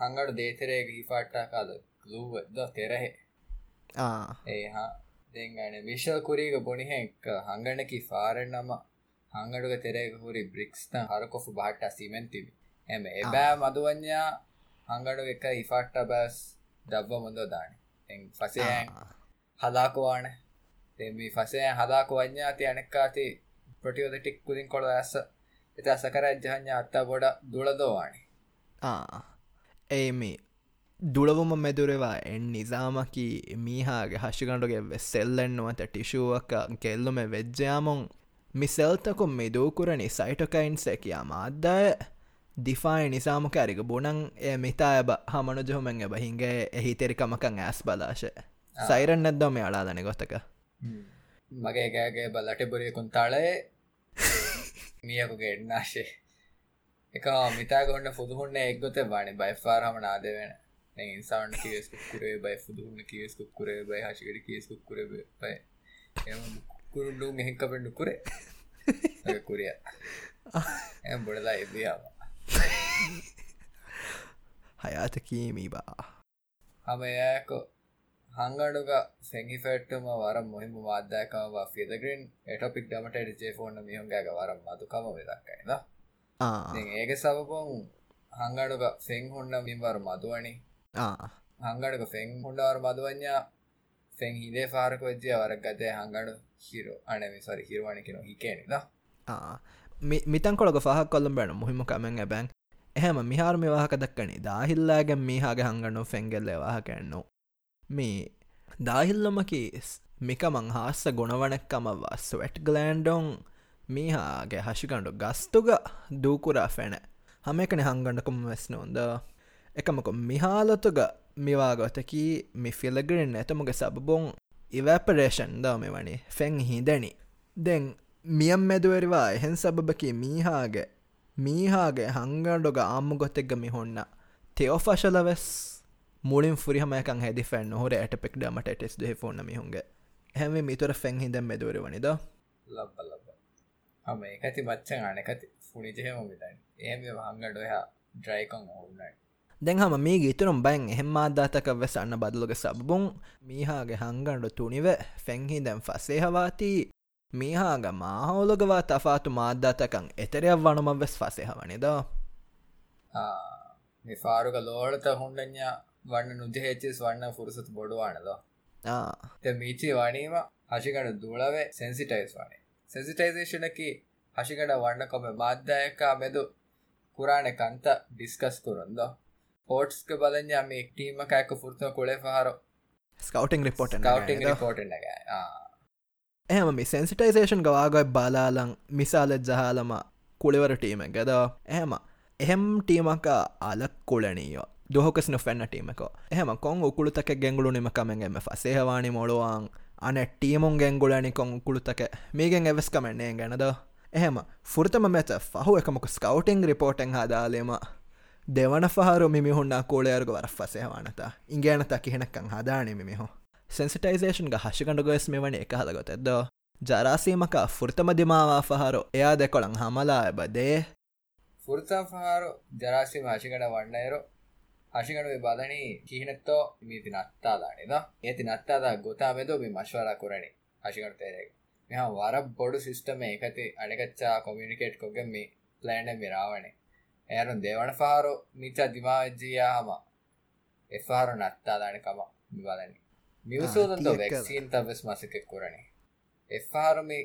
හංගඩ දේතරයක හිෆාට්ටා කාද ලූව ද තෙරහෙ ඒහා දෙගන විශල් කුරීග බොනිහෙක් හංගනකි ෆාරෙන් නම. හංගඩුක තෙරේක හුරි බ්‍රික්ස්ත හරකොෆු බාට සිමෙන්තිවි එම එබෑ මදුවඥා හංගඩු එක ඉෆාට්ට බැස් දබ්බ මොඳ දාන. ෆසයන් හදාකුවාන. තෙමි ෆසය හදාකු වඥා ති අනෙක්කාති ප්‍රටියෝද ටික් කුදින් කොළ ඇස. එත සකරජ්ජහඥ අත්තා ගොඩ දුලදෝවානි. ඒමි දුළවම මෙදුරවා එන් නිසාමකි මීහාගේ හශිකණඩුගේ වෙස්සෙල්ලෙන්නුවත ටිෂුවක කෙල්ලුම වෙජ්ජයාමුන් මිසෙල්තකුම් මිදූකුරණි සයිටොකයින්සේ කියා මාද්දාය. දිෆායි නිසාමක අරික බුණන් ඒ මිතා ඇබ හමනුජහුමෙන් එබ හින්ගේ එහි තෙරිකමකං ඇස් බලාශ. සයිරන් නැද්දොම අලාදන ගොතක? මගේ ගෑගේ බල්ලට බුරියකුන් තාලේ මියකුගේ එන්නාශේ. එක මිතා ගොන්න පුදුහුන්න එක්ගොත බානි බයිෆාරහම නාද වෙන ඉන්සාන් කියස් කුරේ බයි පුදුහුන්න කියස් කුරේ බයි හශිකට කියස් කුර බයි කුරුල්ලු මෙහෙක්ක පෙන්ඩු කුරේ කුරිය එ බොඩලා එබියාව හයාත කීමී බා හම යෑකෝ හංගඩුග සැගිෆෙට්ටම වරම් මොහිම වාදයකව ෆිදගරින් එටොපික් ඩමට ජේෆෝන්න මිහුන්ගෑක වරම් මතුකම වෙදක්කයිද ඒක සබපොන් හංගඩුක ෆෙන් හොන්න මින්වර මදුවනි හංගඩක ෆෙන් හොඩවර මදුවඥා ෆෙන් හිදේ පාරක වෙච්ජය වරක් ගතය හංගඩු හිරෝ අනමි සරි හිරවානි කෙන හිකේනිද මිතන් කොළක පහක් කොල්ලම් බැන මුහිම කමෙන් ඇබැන්. එහෙම මිහාරමි වාහක දක්කනි. දාහිල්ලාගෙන් මීහාගේ හංගන්නු ෆෙන්ගෙල්ල වාහකැන්නු මේ දාහිල්ලොමකි මිකමං හාස්ස ගොුණවනක්කමවා ස්වට් ගලෑන්ඩොන් මීහාගේ හශිකණ්ඩු ගස්තුග දූකුරා ෆැන. හමකන හංගන්නකුම් වෙස්නොන්ද එකමකො මිහාලතුග මිවාගොතකී මි ෆිලගරින් ඇතමුගේ සබබොන් ඉවැපරේෂන් ද මෙ වනි ෆැන් හිදැනි දෙන් මියම් මෙදුවරිවා එහෙන් සබබකි මීහාගේ මීහාගේ හංගඩොග ආම්මු ගොතෙක්ග මිහොන්න. තෙෝෆශලවෙස් මුලින් ෆුරිහමයකන් හැදි ෆැන් නොහොර ඇට පෙක්ඩමට ටෙස් දෙ ෆෝන්න මිහුන්ගේ. හැම මිතුර ෆැන් හිදම් මෙදුවර වනිද ලබ ලබ හම එකති මච්චන් අනකති. ෆුනිජහෙම විතයි ඒම හංගඩ ඔයා ඩ්‍රයිකන් ඔවුන්නයි දෙන් හම මේ ගීතුරුම් බැන් එහෙම්මාදාතක වෙසන්න බදලුග සබබුන් මීහාගේ හංගණඩු තුනිව ෆැංහිදැන් ෆසේහවාතිී මීහාග මාහෝලොගවා තෆාතු මාධ්‍යාතකං එතරයක් වනුමක් වෙස් පසේහවනිදෝ ෆාරුග ලෝලත හොන්ඩඥා වන්න නුදහේචිස් වන්න පුරුසතු බොඩුවානදෝ මීචි වනීම හශිකට දුලවේ සෙන්සිටයිස් වනේ. සෙන්සිටයිසේෂනකි හශිකට වන්න කොම මාධ්‍යයකා මෙදු කුරාණ කන්ත ඩිස්කස් කුරුන්දෝ. ಪೋರ್ಟ್ಸ್ಗೆ ಬಲಂಜಿ ಆಮೆ ಟೀಮ್ ಕಾಯಕ ಫುರ್ತನ ಕೊಳೆ ಫಹಾರೋ ಸ್ಕೌಟಿಂಗ್ ರಿಪೋರ್ಟ್ ಸ್ಕೌಟಿಂಗ್ ರಿಪೋರ್ಟ್ ಎಂಡಗ එහෙම මි සෙන්සිටයිසේෂන් ගවාගොයි බලාලං මිසාලෙත් ජහලම කුළිවර ටීම ගෙද එහෙම. එහෙම් ටීමක අලක් කුලනීයෝ දොහකස්න ෆැන්න ටීමකෝ එහම කොන් උකුළුතක ගෙංගුලු නිමකමෙන් එම සේහවානි මොළුවන් අන ටීමුන් ගෙංගුලනි කොන් උකුළුතක මේගෙන් එවස් කමෙන්නේ ගැනද එහෙම. ෆෘතම මෙත ෆහු එකමක ස්කවටිං රිපෝටෙන් හදාලේම දෙවන පහරු මිහුන්නා කෝලයර්ග වර ෆසයවානත ඉගේනත කිහෙනක්කං හදානෙ මිහෝ සෙන්සිටයිසේෂන් ග හශිකඩ ගොස් මෙ වන එක හදගොතෙද්ද ජරාසීමක ෆෘතම දිමාවා පහරු එයා දෙකොළං හමලා එබදේ ෆෘතා පහරු ජරාසීම හශිකට වන්නයරු ಹಶಿಗಣವೆ ಬಾದಣಿ ಕೀಹಿನತ್ತೋ ಮೀತಿ ನತ್ತಾದಾಣಿದ ಏತಿ ನತ್ತಾದ ಗೊತ್ತಾಮೆದು ಮಿ ಮಶ್ವರ ಕುರಣಿ ಹಶಿಗಣ ತೇರೆಗೆ ಮಿಹ ವರ ಬೊಡು ಸಿಸ್ಟಮ್ ಏಕತಿ ಅಣೆಗಚ್ಚ ಕಮ್ಯುನಿಕೇಟ್ ಕೊಗ್ಗೆ ಮಿ ಪ್ಲಾನ್ ಮಿ ರಾವಣೆ ಯಾರು ದೇವಣ ಫಾರು ಮಿಚ ದಿಮಾಜಿಯ ಹಮ ಎಫಾರು ನತ್ತಾದಾಣಿ ಕಮ ಮಿ ಬಾದಣಿ ಮಿವಸೋದಂತ ವ್ಯಾಕ್ಸಿನ್ ತವೆಸ್ ಮಸಕ್ಕೆ ಕುರಣಿ ಎಫಾರು ಮಿ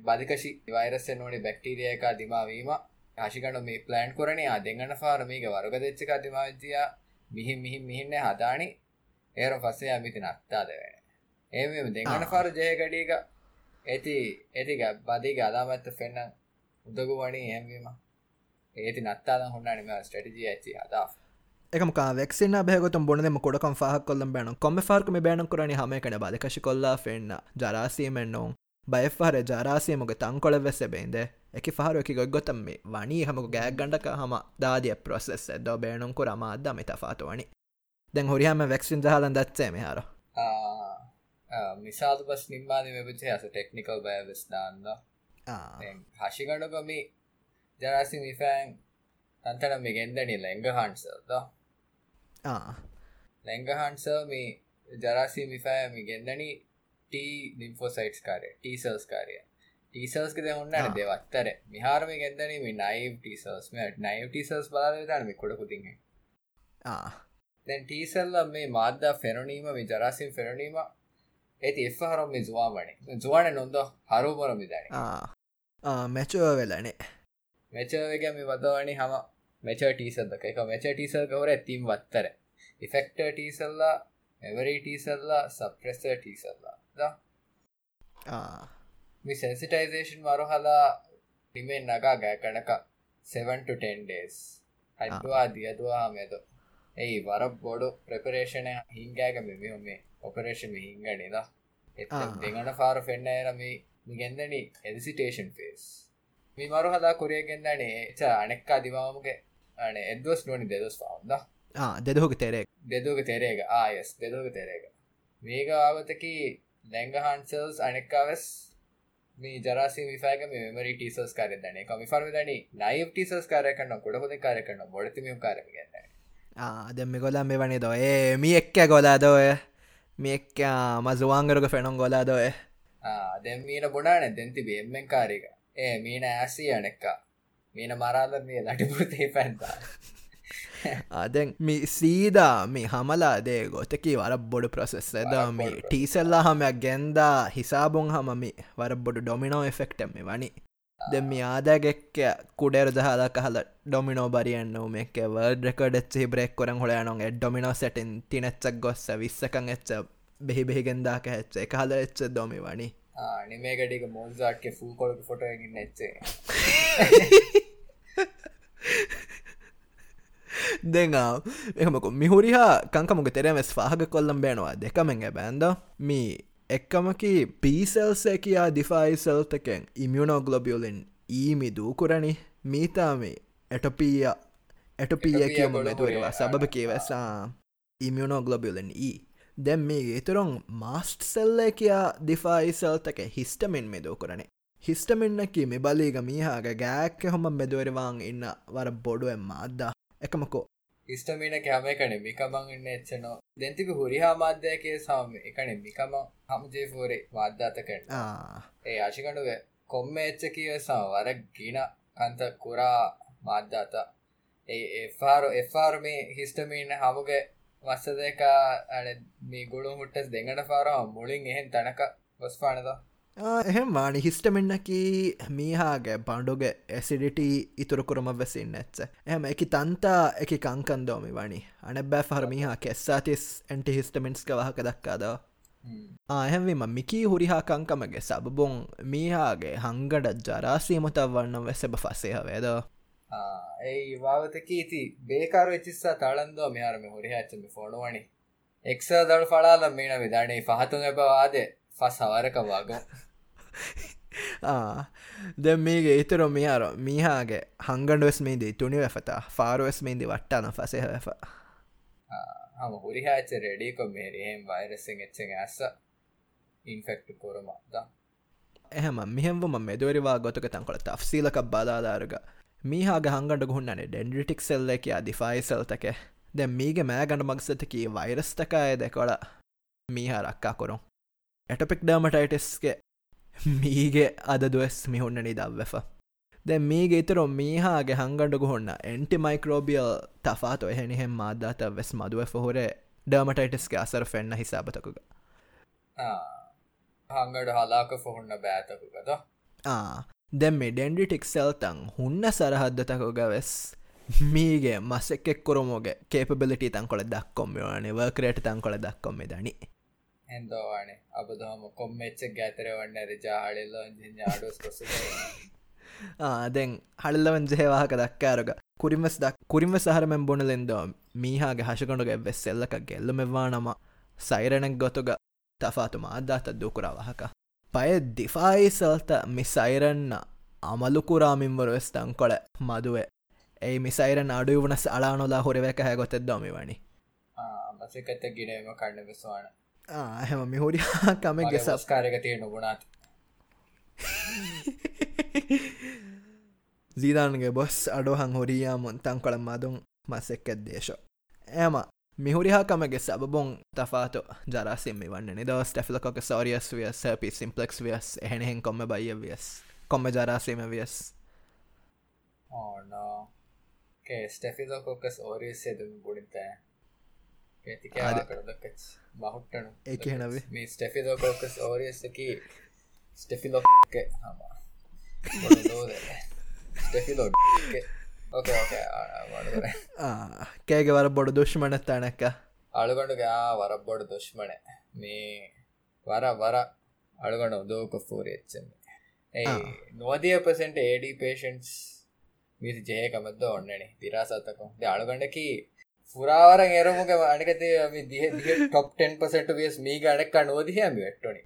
ಬದಿಕಶಿ ವೈರಸ್ ನೋಡಿ ಬ್ಯಾಕ್ಟೀರಿಯಾಕ ದಿಮಾವೀಮ ಹಶಿಗಣು ಮಿ ಪ್ಲಾನ್ ಕುರಣಿ ಆ ದೆಂಗಣ ಫಾರು ಮೀಗೆ ವರುಗದೆಚ್ಚಕ ದಿಮಾಜಿಯ මිහි මිහි මිහින්න හදානි ඒර පස්සේ අමිති නත්තා දෙවෙන ඒ දෙගන පාරු ජයගඩීක ඇති ඇතික බදික අදාමත්ත පෙන්න්න උදගු වනී ඇම්වීම ඒති නත්තාද හොන්නනිම ස්ටටිජී ඇචි අදා එකම වෙක්සින්න බයගොතුම් බොනදම කොඩකම් පහක් කොල්ලම් බෑන කොම ෆාර්කම බෑන කරන හමකන බදකශි කොල්ලා ෆෙන්න්න ජරාසීමෙන්න්නෝ බයෆහර ජරාසියමග තංකොල වෙස්ස බේන්ද. එක පහරුවකි ගොත්තම් මේ වනී හමක ගෑක් ගඩක හම දාදිය ප්‍රොසෙස් ඇද බේනුම්කු රමාද මිත ෆාතුවනි දැන් හොරිහම වැක්සින් හලන් දත්සේ මෙහර මිසාද පස් නිම්මාද මෙබචේ ඇස ටෙක්නිකල් බයවෙස් දාන්න හශිකඩකමි ජරාසි මිෆෑන් තන්තන මේ ගෙන්දනි ලැංග හන්සල්ද ලැංග හන්ස මේ ජරාසි මිෆෑමි ගෙන්දනී ලිම්ෆෝසයිටස් කාරය ටීසල්ස් කාරය. ටීසල්ස්ක දෙහොන්න දෙවත්තර. මිහාරම ගෙන්දනීම නයිව ටීසල්ස් නයිව ටීසල්ස් බලාදනම කොඩකුතින් දැන් ටීසල්ල මේ මාධ්‍යා ෆෙරනීම මේ ජරාසින් ෆෙරනීම ඇති එ හරම මේ ජවාවනේ ජවාන නොන්ද හරුමර මිදන මැචෝ වෙලනේ මෙචවග මේ වදවනි හම මෙච ටීසල්ද එක මෙච ටීසල් කවර ඇතිම් වත්තර. ඉෆෙක්ට ටීසල්ලා මෙවරී ටීසල්ලා සප්‍රෙස්ස ටීසල්ලා මේ සෙන්සිටයිසේෂන් මරහලා ටිමෙන් නගා ගෑ කනක 7ට10 ඩේස් හයිවා දියදවා මෙද ඒ වර බොඩු ප්‍රපරේෂණ හිංගෑක මෙම මේ ඔපරේෂන් හිංගනිද එ දෙගට පාර ෆෙන්න්න රම මිගෙන්දනි එදිසිටේෂන් ෆේස් මේ මරු හදා කොරිය ගෙන්න්නනේ ච අනෙක්කා දිවාමගේ අන. එදවස් නොනි දෙදස් පවන්ද. දෙදහක තෙරේ දෙදුක තෙරේක. ආයස් දෙදුක තෙරේක. මේක ආවතකි දැංගහන්සල්ස් අනෙක්කාවස් මේ ජරසි විෆාක මෙමරි ටීසස් කාර දන. කමි ෆර්ම දනි. නයි ටීසස් කාර කන්න කොඩහොද කාර කන්න බොඩතිමියම් කාරම ගන්න දෙම ගොලම් මේ වනේ දො. ඒ මි එක්ක ගොලා දොය මේක්ක මසුවාංගරක ෆෙනම් ගොලා දොය දැම් මීන බොඩාන දැන්ති බෙම්මෙන් කාරක ඒ මීන ඇසී අනෙක්කා මීන මරාද මේ ලටිපුරතේ පැන්තා අදැන් මි සීදා මේ හමලා දේ ගොතකි වර බොඩු ප්‍රසෙස් ඇද මේ ටීසල්ලා හමයක් ගැන්දා හිසාබොන් හමමි වර බොඩු ඩොමිනෝ එෆෙක්ටම වනි. දෙ මේ ආදාගෙක්ක කුඩෙර දහලා කහල ඩොමිනෝ බරියන්න මේක වර්ඩ රකඩච්චි බ්‍රෙක් කොරන් හොලයනොන් ඩොමිනෝ සැටන් තිනෙච්චක් ගොස්ස විස්සකං එච්ච බෙහි බෙහිගෙන්දාක ඇච්ච එක හල එච්ච දොමි වනි නිමේගඩික මෝල්සාට්ක ෆූ කොලක ෆොටගන්න එච්චේ දෙංආ එහමක මිහුරිහා කංකමක තෙරෙමස් පාහක කොල්ලම් බේනවා දෙකමෙන් බෑන්ද මී එක්කමකි පීසල්සේ කියා දිෆයිසල්තකෙන් ඉමියුනෝගලොබියලින් ඊමි දූකුරණි මීතාමි එටපීය එටපිය කියම මෙතුවවා සබභ කියවසා ඉමියුනෝගලොබියලන් ඊ දැම් මේ ඉතුරුන් මාස්ට් සෙල්ලේ කියා දිෆයිසල්තක හිස්ටමින් මෙදෝ කරනේ හිස්ටමින්නකි මෙබලීග මීහාග ගෑක්ක හොම මෙදුවරවාං ඉන්න වර බොඩුවෙන් මාද්දා. එකමකෝ. ඉස්ටමීන කෑමකන මිකමං ඉන්න එච්චනෝ දැන්තික හුරිහා මාධ්‍යයකේ සාම එකන. මිකම හමජේෆෝරේ වාද්ධාතකට ඒ ආශිකඩුව කොම්ම එච්ච කියසා වර ගීන කන්ත කුරා මාධ්‍යාත ඒ එෆාරු එෆාර් මේ හිස්ටමීන හමුගේ වස්ස දෙක මේ ගොඩු මුට්ටස් දෙඟට පාරවා මුලින් එහෙන් තැනක ගොස්පානද එහෙම වානි. හිස්ටමෙන්න්නකි මීහාගේ බණ්ඩුගේ ඇසිඩිට ඉතුරු කරම වෙසින්න ඇත්ස එහම එක තන්තා එක කංකන්දෝමි වනි. අන බෑ හර මීහා කෙස්සාතිස් ඇන්ටි හිස්ටමෙන්ස්ක වහක දක්කාද? ආහැවිම මිකී හුරිහා කංකමගේ සබබොන් මීහාගේ හංගඩ ජරාසීමතක් වන්න වෙසබ ෆසේහ වේද ඒ වාවතකීති බේකාර වෙච්චිස්සා තලන්දෝ මෙයාරම හොරිහාච්චම ෆොනුවනි එක්ස දල් පලාල මේන විධානේ පහතුන් එබවාදේ පස් හවරක වග දැ මේගේ ඉතුර මියාර මීහාගේ හංගඩුවස් මේදී තුනි වැෆතා ෆාරුවස් මේදී වට්ටන ෆසහ වැෆ හම හුරිහාච රෙඩිකො මේරහෙම් වෛරසිෙන් එච්චෙන් ඇස ඉන්ෆෙක්ට් කොරමද එහම මිහෙම්වම මෙදවරිවා ගොතක තංකොළ තෆ්සීලක බදාදාරග මීහාගේ හංගඩ ගුන්නනේ ඩෙන්ඩිටික් සෙල්ලක දිෆයිසල්තක දැ මීගේ මෑගඩ මක්සතකී වෛරස්තකාය දෙකොළ මීහා රක්කා කොරුම් ඇටපෙක් ඩර්මටයිටස්ගේ මීගේ අද දුවස් මිහුන්න නිදව්වෙෆ. දැ මේගේ ඉතර මීහාගේ හංගඩගු හොන්න එන්ටි මයිකරෝබියල් තෆාත එහෙනිහෙම මාධාත වෙස් මදුව හොර ඩර්මටයිටස්ගේ අසර ෆෙන්න්න හිසාබතකුග. හංගඩ හලාක ෆොහොන්න බෑතකුගද දැම් දැ මෙඩෙන්ඩි ටික්සල්තන් හුන්න සරහද්දතකෝගවෙස් මීගේ මසෙක් කොරමෝග කේපබලට තංකොල දක්කොම්මවානේ වර්කරට තංකොල දක්කොම දනි ඇදවානේ අබදහම කොම්මච්ච ගැතරවන්න රජාහලල්ල ඩස් ආදැන් හල්ලවන් ජහවාහක දක්කාරග කුරිමස් දක් කුරිම සහරමෙන් බොන ලෙන්දව මීහාගේ හශකොඩුග වෙස් එල්ලක ගෙල්ලමෙවා නම සෛරණක් ගොතුග තෆාතුමා අදාතත් දුකරවාහක දිෆායිසල්ත මිසයිරන්න අමලුකුරාමින්වරු වෙස්තං කොළ මදුවේ. ඒ මිසයිරන් අඩු වනස් අලානොලා හොරවැක හැගොතෙත් දොමිවනි. මසකත ගිනීම කන්න වෙස්වාන හැම මිහුඩි කමෙක් සස්කාරක තිය නොබුණත් ජීදානගේ බොස් අඩෝහන් හොරියා මොන්තන් කොළ මදුන් මසෙක්කත් දේශෝ ඇම මිහුරිහා කමගේ සබබොන් තෆාතු ජරසිම වන්න නිද ස්ටෆිලකොක සෝරියස් වියස් පි සිම්පලෙක්ස් වියස් එහෙනෙහෙන් කොම බයිය වියස් කොම ජරාසීම වියස් ඕනෝ ස්ටෆිලකොකස් ඕරියස් එදම පුඩිතෑ බහුට්ටනු ඒක හෙනවේ මේ ස්ටෙෆිදෝකෝකස් ඕරියස්සකි ස්ටෙෆිලොක් හම ටෙෆිලෝ ඕකේ ඕකේ කෑගෙ වර බොඩු දුෂ්මනත්තානැක්ක අළුගොඩුගේ වර බොඩ දුෂ්මන මේ වර වර අළුගොඩ උදෝක ෆූරච්චම ඒ නොවදිය පසට ඒඩ පේෂන්ස් මිසි ජයකමද ඔන්නන තිරාසත්තකු අළුගඩකි පුරාවර එරමුක අනිකත ටොප්ටන් පසට වියස් මේ ගඩක් නෝදහම වෙට්ටොනි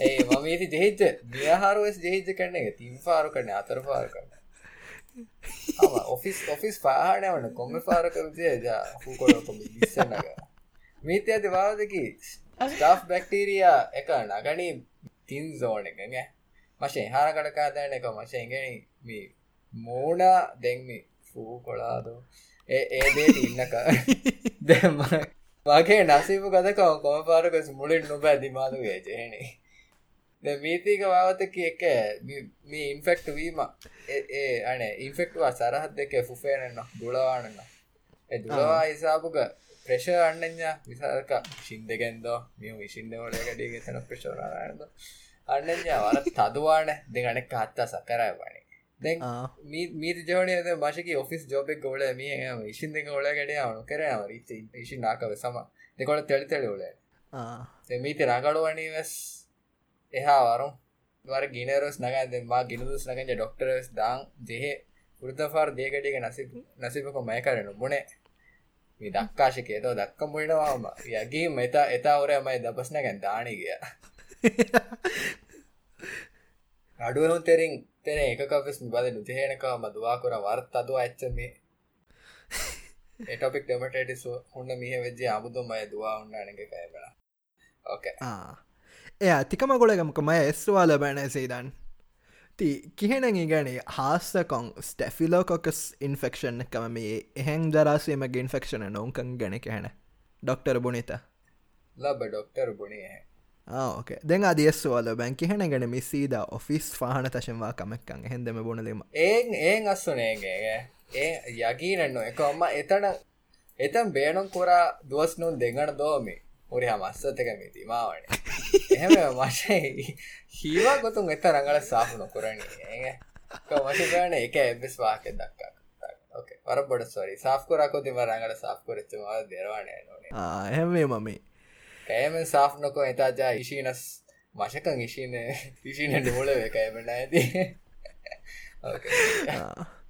ඒ මමීති ජෙහිච්ච දියහාරුවස් ජෙහිච්ච කරන එක තිම් පාරු කරන අතර පාර කරන ඔෆිස් ඔෆිස් පාහන වන. කොම පාරක විදිය ජා හුකොඩ ඉස්සන්නග මීත ඇති වාදකි ස්ටාෆ් බැක්ටීරයා එක නගනී. තින් සෝන එකග මශයෙන් හාර කඩකාදන එක මශයෙන් ගැන මෝන දෙංමි ෆූ කොලාදෝ? ඒ ඒදේ ඉන්නක දැම වගේ නසීප ගදකව කොම පාරකස් මුලින් නොබෑ දිමාද වේජයනේ මීතික වාවතක එක මේ ඉන්ෆෙක්ට වීම ඒ අන ඉන්ෆෙක්ටවා සරහත් දෙක ෆුෆේනන්න දුලවානන්න දුලවා ඉසාපුක ප්‍රශ අන්නඥ විසාක ශින්දගෙන්දෝ මිය විශින්දවල ගඩිය තන ප්‍රශෝරායද අන්නඥ වර තදවාන දෙගනෙක් හත්තා සකරය වනේ දැ මීත ජෝනයද මශක ඔෆිස් ජෝපෙක් ගොල මිය ඉශින් දෙක ඔල ගඩ අවනු කරන රිච ඉශි නාකව සම. දෙකොට තෙළි තෙලි ඔල මීති රගඩුවනීවස් එහා වරුම් වර ගිනරස් නගද මා ගිනදුස් නගජ ඩොක්ටරස් දාං ජෙහෙ පුරතෆාර් දේකටික නසි නසිපක මය කරනු මුණේ මේ දක්කාශකේත දක්ක මුණවාම යගේ මෙතා එතා ඔරය මයි දපස්න ගැන් දානි ගිය අඩුවහුන් තෙරින් තෙන එකකස් බද නුතිහෙනකව මදවා කර වර්ත් අදුව ඇච්චමේ එටොපික් ඩමටටිස් හුන්න මිහ වෙජ්ජේ අමුදුම මය දවා උන්න අනක කෑබෙන ඕකේ එය තිකම ගොඩගමක මය එස්වාල බැන සේදන් ති කිහෙන ගැන හාස්සකොන් ස්ටැෆිලෝකොකස් ඉන්ෆෙක්ෂන් එකම මේ එහෙන් දරාසීමගේ ඉන්ෆෙක්ෂන නොංකන් ගැන හැන ඩොක්ටර් බුණිත ලබ ඩොක්ටර් බුණේ ඕක දෙ අදස්වාල බැංකි හෙන ගැන මිසීද ඔෆිස් පාහන තශවා කමක්කන්. හෙදම බොනලීම ඒ ඒ අස්සුනේගේ ඒ යගීනන්න එක ඔම්ම එතන එතම් බේනුම් කොරා දුවස්නුන් දෙගට දෝමේ උරි මස්සතක මිති මාවන එහෙම මශයි හීවා ගොතුන් එත රඟල සාහු නොකරන මශකන එක එබෙස් වාක දක්කා ඕකේ වර බොඩ සොරි සාෆ් කොරච්ච ම දෙරවානය නොනේ හැමේ මමේ කෑම සාෆ් නොකෝ එතාජා ඉශීනස් මශකං ඉශීන ඉශීන ඩෝල කෑමට ඇති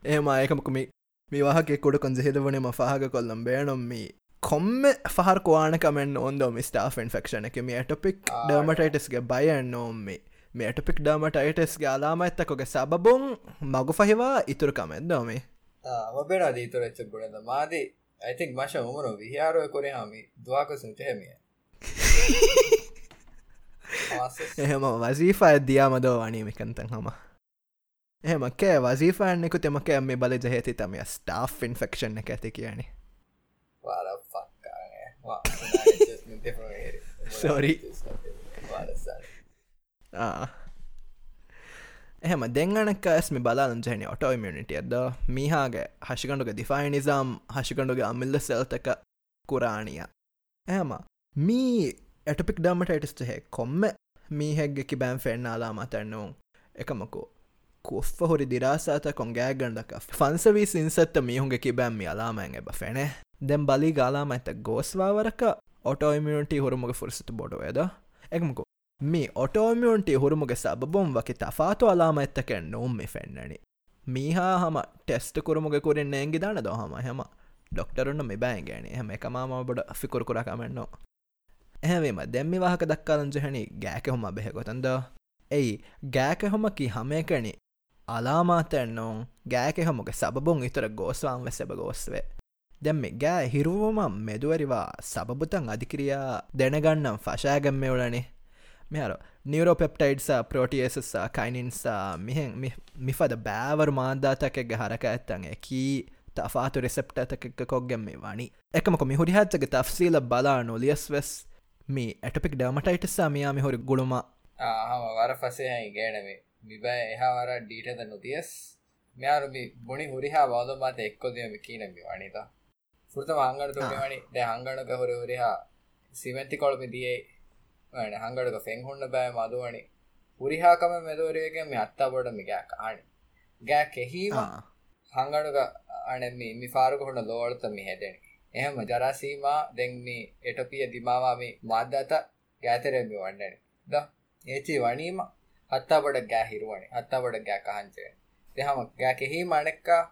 ඒම ඒකමකම මේ වාහක කොඩ කොන්ද හෙදවනම ෆාහක කොල්ලම් බෑනොම්මී කොම්ම ෆහරකවානකමෙන් ඔොන්දෝම ස්ටාෆන් ෆක්ෂණ එක. මේ ඇටපික් ඩර්මටයිටස්ගේ බයන් නෝම්මේ මේ ඇටපික් ඩර්මටයිටස්ගේ අලාම ඇත්තකොගේ සබබොන් මගු ෆහිවා ඉතුරකමෙන්දෝමේ මබෙන දීතුර එච්ච ගුණද මාදී ඇතික් මශ උමරු විහාරය කොරේ හමි දවාක සුචහමිය එහෙම වසීෆා ඇදදියාමදෝ වනීමිකන්තන් හම. එහෙම කෑ වසීෆාන්නෙකු තෙමක මේ බල ජහති තම ස්ටාෆ් ඉන්ෆෙක්ෂන් එක ඇති කියන්නේ සෝරි එහෙම දෙංගනක් ඇස්ම බලාන් ජන ඔටෝමියනිට අද මීහාගේ හශිකඩුග දිෆයි නිසාම් හශිකඩුගේ අමිල්ල සෙල්තක කුරාණිය. ඇහම මී ඇටපික් ඩමටයිටස්ට හෙ කොම්ම මීහැක්ගෙකි බෑම් ෆෙන්න්නාලා මතැන්නුම් එකමකෝ කුෆ්ෆ හොරි දිරාසාත කොන්ගෑ ගණඩක ෆන්සවී සින්සත්ත මීහුන්ගේ කිබෑම්මි අලාමෑන් එබ ෆෙනේ. දැම් බලි ගාලාම ඇත ගෝස්වාවරක ඔටෝමියන්ටි හුරුමග ෆුරසතු බොඩුවේද එකමකු. මේ ඔටෝමියන්ටි හුරුමග සබබොම් වකි තෆාතු අලාම ඇත්තකැන් නොම් මෙ ෆෙන්න්නනි මීහා හම ටෙස්ට කුරුමග කුරෙන් ඇගි දාන දොහම හෙම ඩොක්ටරුන්න මේ බෑන් ගෑන. හම එකමාම බොඩ ෆිකුරකුරකමෙන්න්නෝ එහෙවීම දැම්මි වාහක දක්කාලංජහනි ගෑක හොම බෙහකොතන්ද එයි ගෑක හොමකි හමයකනි අලාමාතැන්නෝන් ගෑක හොමග සබබුන් ඉතර ගෝස්වාන් වෙසබ ගෝස්වේ දැම්ම ගෑ හිරුවම මෙදුවරිවා සබබුතන් අධිකිරියා දැනගන්නම් ෆශාගම්මවලනේ මෙහර නිවරෝපෙප්ටයිඩ්සා ප්‍රෝටියසස්සා කයිනින්සා මෙහෙන් මිෆද බෑවර් මාන්ධාතකෙක්ග හරක ඇත්තන් එකී තෆාතු රෙසප්ටතකෙක්ක කොග්ගම්මේ වනි එකමක මිහුරි හත්තක තෆ්සීල බලා නොලියස් වෙස්. මේ ඇටපික් ඩමටයිටස්සා මෙයා මිහොරි ගුළුම. වර පසයයි ගෑනමේ මිබෑ එහා වර ඩීටද නොතියස් මෙයාරුමි බොනි හුරිහා බෞදමාත එක්කොදයම කීනමි වනිතා ෘත හංගට තුමනි ද හංගනක හොර හොරහා සිමැති කොළප දියේ හංගටක ෆෙන් හොන්න බෑ මදුවනි. පුරිහාකම මෙදවරයක මේ අත්තා බොඩ මිගෑ කානි ගෑ කෙහීම හංගනුග අනෙමි මි ෆාරුක හොන්න ලෝලත මි හැදෙන. එහෙම ජරසීමා දෙන්මි එටපිය දිමාවාමි මාධ්‍යත ගෑතරෙමි වන්නන ද ඒචි වනීම ගෑ හිරුවනි. හත්තා බඩ ගෑ කහන්චය දෙහම ගෑ කෙහි මනෙක්කා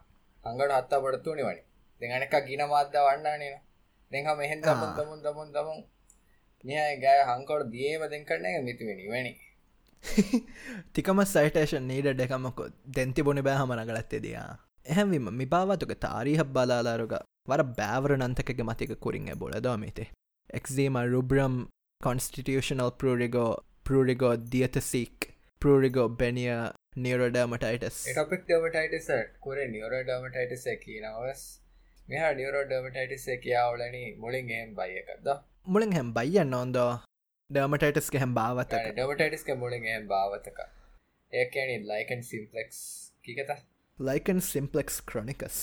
හංගඩ හත්තා බඩ තුනි වනි දෙගනක ගින මාධ්‍ය වන්නානන දෙහම එහෙන් දමුන් දමුන් දමුන් දමුන් නිය ගෑ හංකොඩ දියේම දෙන් කරන මිතිවෙනි වැනි තිකම සයිටේෂන් නීඩ එකමකො දැන්ති බොනි බෑහම නගලත්තේ දයා එහෙවිම මිපාවතුක තාරීහ බලාලාරුග වර බෑවර නන්තකගේ මතික කුරින් බොලදෝමිතේ එක්දීම රුබ්‍රම් කොන්ස්ටිටියෂනල් පරරිගෝ පරරිගෝ දියතසික් පරරිගෝ බැනිය නියරෝඩමටයිටස් ටොපික් ඩමටයිටස කුර නියරෝඩමටයිටස කියනවස් මෙහා නියරෝඩමටයිටස කියාවලනි මුලින් ඒම් බයි එකක්ද මුලින් හැම් බයියන්න ඔොන්දෝ ඩර්මටයිටස්ක හැම් භාවත ඩමටයිටස්ක මුලින් ඒම් භාවතක. ඒකැනි ලයිකන් සිම්පලෙක්ස් කිකත ලයිකන් සිම්පලෙක්ස් ක්‍රොනිකස්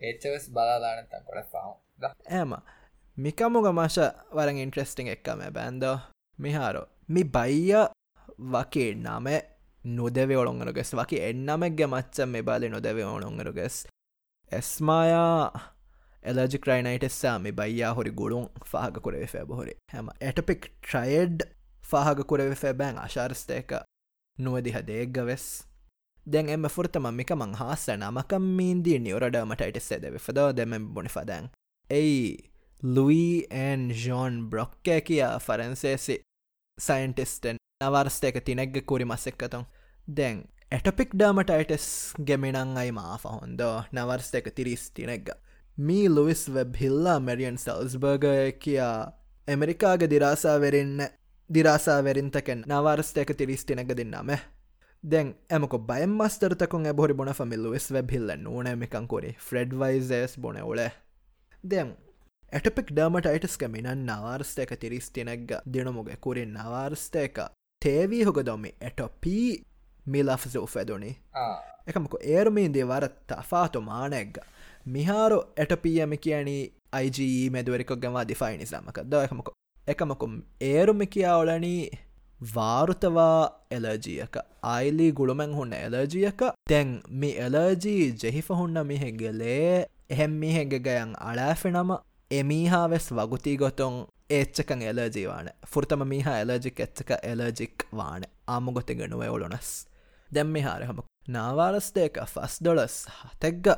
ඒචස් බලාදානතන් කොට පව් ඇම මිකමුග මශ වරන් ඉන්ට්‍රෙස්ටිං එක්කම බැන්දෝ මිහාරෝ මි බයිය වකේ නම නොදව ඔොළොන්ගරගෙස් වකි එන්නමක්ග මච්චම් මේ බාලි නොදව ඕනොන්ගරගෙස් එස්මායා එලජි ක්‍රයිනයිටස්සා මේ බයියා හොරි ගුළුන් ෆාග කොරේ ෆැබහොරි හැම ඇටපික් ට්‍රයිඩ් ෆාග කොරේ ෆැබෑන් අශාර්ස්තයක නුවදිහ දේග්ග වෙස්. දැන් එම ෆුර්තම මික මං හාස නමකම් මීන්දී නිවරඩමටයිට සෙද විෆදෝ දෙම බොනි ෆදැන් එයි ලුයි ඇන් ජෝන් බ්‍රොක්කෑ කියා ෆරන්සේසි සයින්ටිස්ටන් නවර්ස්ටේක තිනෙක්ග කුරි මස්සෙක්කතුන් දැන් ඇටපික් ඩාමටයිටස් ගෙමිනං අයි මාෆ හොන්දෝ? නවර්ස් එක තිරිස් තිනෙක්ග. මී ලුවිස් වෙබ් හිල්ලා මැරියන් සල්ස්බර්ගය කියා එමරිකාගේ දිරාසාවෙරන්න දිරාසාවෙරින්තකෙන් නවර්ස් එක තිරිස් තිනක දෙන්නම දැන් ඇමක බයම් මස්තරතකුන් ඇබොරි බොන ෆමිල්ලුවෙස් වෙබ් හිල්ල නූනෑමිකංකොරේ ෆ්‍රෙඩ් වයිසස් බොන ඔල දැන් ඇටපෙක් ඩර්මටයිටස් කමිනන් නවාර්ස්තයක තිරිස් තිනක්ග දිනමුග කුරින් නවාර්ස්තයක තේවී හොක දොමි ඇටොපී මිලාෆස උෆැදුනි එකමක ඒරුමීන්දේ වරත් අෆාතු මානැක්ග මිහාරු ඇටපියමි කියනී අයිජී මෙදුවරිකොක් ගවා දිෆයි නිසාමක ද එකමක එකමකුම් ඒරුමි කියාවලනී වාරුතවා එලජියක අයිලි ගුළුමැන් හුන්න එලජියක තැන් මි එලජී ජෙහිෆ හුන්න මිහෙගෙලේ එහෙම් මිහෙගෙ ගයන් අඩෑෆෙනම එමීහා වෙස් වගුතිී ගොතොන් ඒච්චකං එලජීවාන ෆෘතම මීහා එලජික් එච්චක එලජික් වාන. ආමුගොතෙග නුව ඔලොනස්. දැම්මි හාරහම. නාවාරස්දේක ෆස් ඩොලස් හතෙක්ග.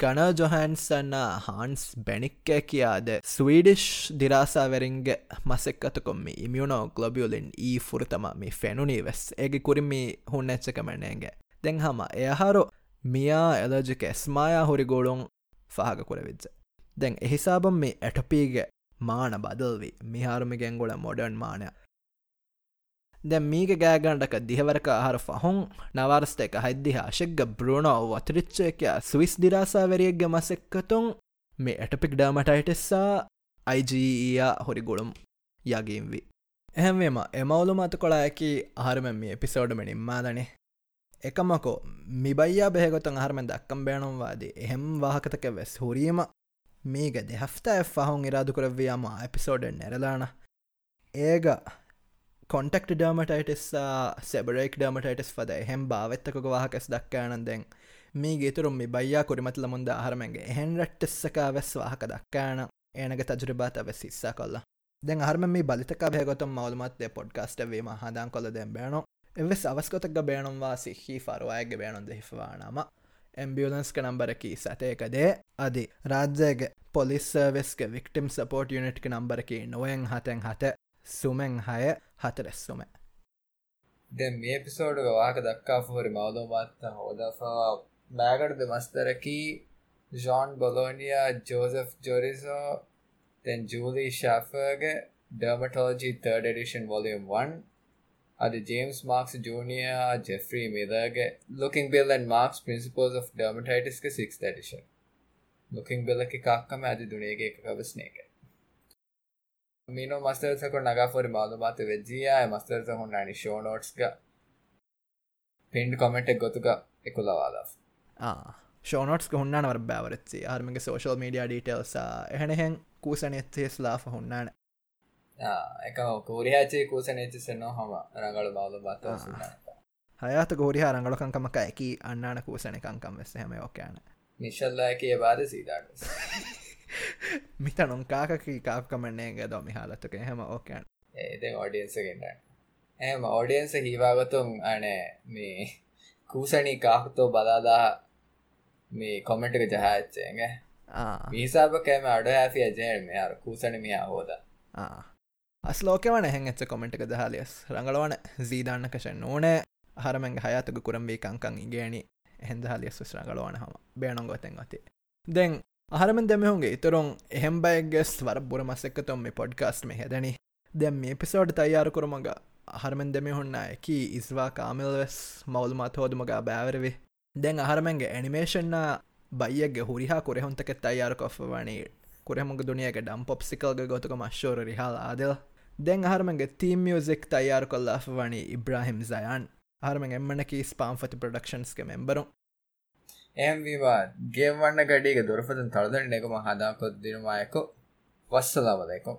ගන ජොහන්සන්න හාන්ස් බැනික්කෑ කියාද ස්වීඩිෂ් දිරාසාවරින්ගේ මසෙක්කතකොම්මි ඉමියුණෝ ගලොබියලින් ඊ ෆුරතම මේ ෆැනුනී වෙස්. ඒගේ කුරිමි හුන්න එච්චකමනෑගේ දෙං හම එයහාරු මියා එලජික එස්මායා හොරි ගෝලුන් ෆහග කුරවිච්ච දැන් එහිසාබම් මේ ඇටපීගේ මාන බදල්වී මිහාරුමි ගෙංගොල මොඩර්න් මානය දැ මීග ගෑගණ්ඩක දිහවරක ආහර ෆහොන් නවර්ස්ට එක හයිදිහ අශෙක්ග බ්‍රෝණෝ වතරිච්චයකයා ස්විස් දිරාසාවරියක්ග මසෙක්කතුන් මේ ඇටපික් ඩාමටයිටෙස්සා අයිජීයා හොරි ගොළුම් යගීම්වී එහෙමේම එමවුලු මත කොලායකි ආහරම මේ එපිසෝඩ් මෙනින්මාදනේ එකමකෝ මිබයියා බෙහගොතන් අහරමෙන් දක්කම් බේනුම්වාදී. එහෙම් වාහකතක වෙස් හුරීම මේක දෙහෆ්ත එෆහුන් ඉරාදු කරවයාම එපිසෝඩ් නැරලාන ඒක කොන්ටෙක්ට ඩර්මටයිටස්සා සෙබරෙක් ඩර්මටයිටස් පද හෙම් භාවත්තක වාහකස් දක්කානන්දෙන් මේ ගේතුරුම් මේ බයියා කොරිමතල මුන්ද ආහරමගේ එහෙන් රට්ටස්සකා වෙස් වාහක දක්කාන ඒනක තජරබාත වෙස් ඉස්සා කොල්ලා දැන් අහරම මේ බලිතක භයගොතම් මවලමත්තේ පොඩ්කාස්ට වීම හදාන් කොල දෙම් බෑනො. එවෙස් අවස්කොතක් බේනුම්වා සිහි ෆරුවායගේ බේනුන්ද හිවානාම එම්බියලන්ස්ක නම්බරකි සතයකදේ අදි. රාජ්‍යගේ පොලිස් සර්වෙස්ක වික්ටම් සපෝට් යුනිට්ක නම්බරකි නොවෙන් හතැන් හත සුමෙන් හය හතරෙස්සුම දැ මේ පිසෝඩ් වාක දක්කා ෆෝරි මවදෝමත්ත හෝදවා බෑගඩද මස්තරකි ජොන් බොලෝනියා ජෝසෆ් ජොරිසෝ තැන් ජූලී ශාෆර්ගේ ඩර්මටෝජි 3rd edition volume 1 අද ජේම්ස් මාක්ස් ජූනිය ජෙෆ්‍රී මිරගේ ලොකින් බෙල්ලන් මාක්ස් පින්සිපෝස් of ඩර්මටයිටස්ක සික් ඩිෂන් ලොකින් බෙල්ල එකක්කම ඇති දුනේගේ එක කවස්නයක මීනෝ මස්තරසකො නගාපොරි මාලුමාත වෙද්ජියය මස්තරස හොන්නනි ෂෝ නෝට්ස්ග පින්ඩ් කොමෙන්ට් එක් ගොතුක එකුලවාලා ෂෝනොට්ස් හොන්නවර බැවරත්සේ ආර්මගේ සෝශල් මීඩිය ඩීටල්සා එහනහෙන් කූසනෙත්තේ ස්ලාහ හොන්නන. කූරයාචේ කූසන එච්චසෙන්නෝ හම රඟල බවල බත හයාත ගෝරිහා රංගලකංකමක ඇකි අන්නාන කූසනකංකම් වෙස්ස හැම ඕකෑන නිශල්ලා කිය බාද සීදාට මිත නොංකාකකි කාක්කමන්නේ දොමි හාලතුක හැම ඕකෑන් ඒ ඔඩියන්සගෙන්ට ඇම ඔඩියන්ස හිවාගතුන් අනේ මේ කූසනී කාහතෝ බලාදා මේ කොමෙන්ටක ජහච්චේගේ මිසාප කෑම අඩ ඇෆි අජයන මේ අර කූසන මියා හෝද අස්ලෝකවන හැන් එච්ච කොමෙන්ටක දහලියස් රඟලවන සීදාන්න කෂන් ඕනෑ. හරමැන් හයතුක කුරම්බේ කංකං ඉගේනි හැදහලියස් රඟලවන හම. බේනොගොතෙන් අති දැන් අහරමෙන් දෙමහුන්ගේ ඉතුරුන් එහෙම්බයිගෙස් වර බුර මස්සෙක්කතොම් මේ පොඩ්කාස්ට මේ හැදනි. දැම් මේ පිසෝඩ් තයාර කරමග අහරමෙන් දෙමිහුන්න එකි ඉස්වා කාමිල්වෙස් මවල්මත් හෝදුමගා බෑවරවි දැන් අහරමෙන්ගේ ඇනිමේෂන්න බයියගේ හුරිහා කොරෙහොන්තක තයාර කොෆ වනේ. කොරෙමුග දුනියක ඩම් පොප්සිකල්ග ගොතුක මශ්ෝර රිහල් ආදල්. දැන් අහරමගේ තීම් මියසික් තයාර කොල්ලා වනි ඉබ්‍රහිම් සයන්. හරම එම්මනකි ස්පාම්ෆති ප්‍රඩක්ෂන්ස්ගේ මෙම්බරුම් එම්වා ගේවන්න ගඩියක දුරපතන් තලදන්න එකම හදාකොත් දිනවායකෝ වස්සලාවදයකො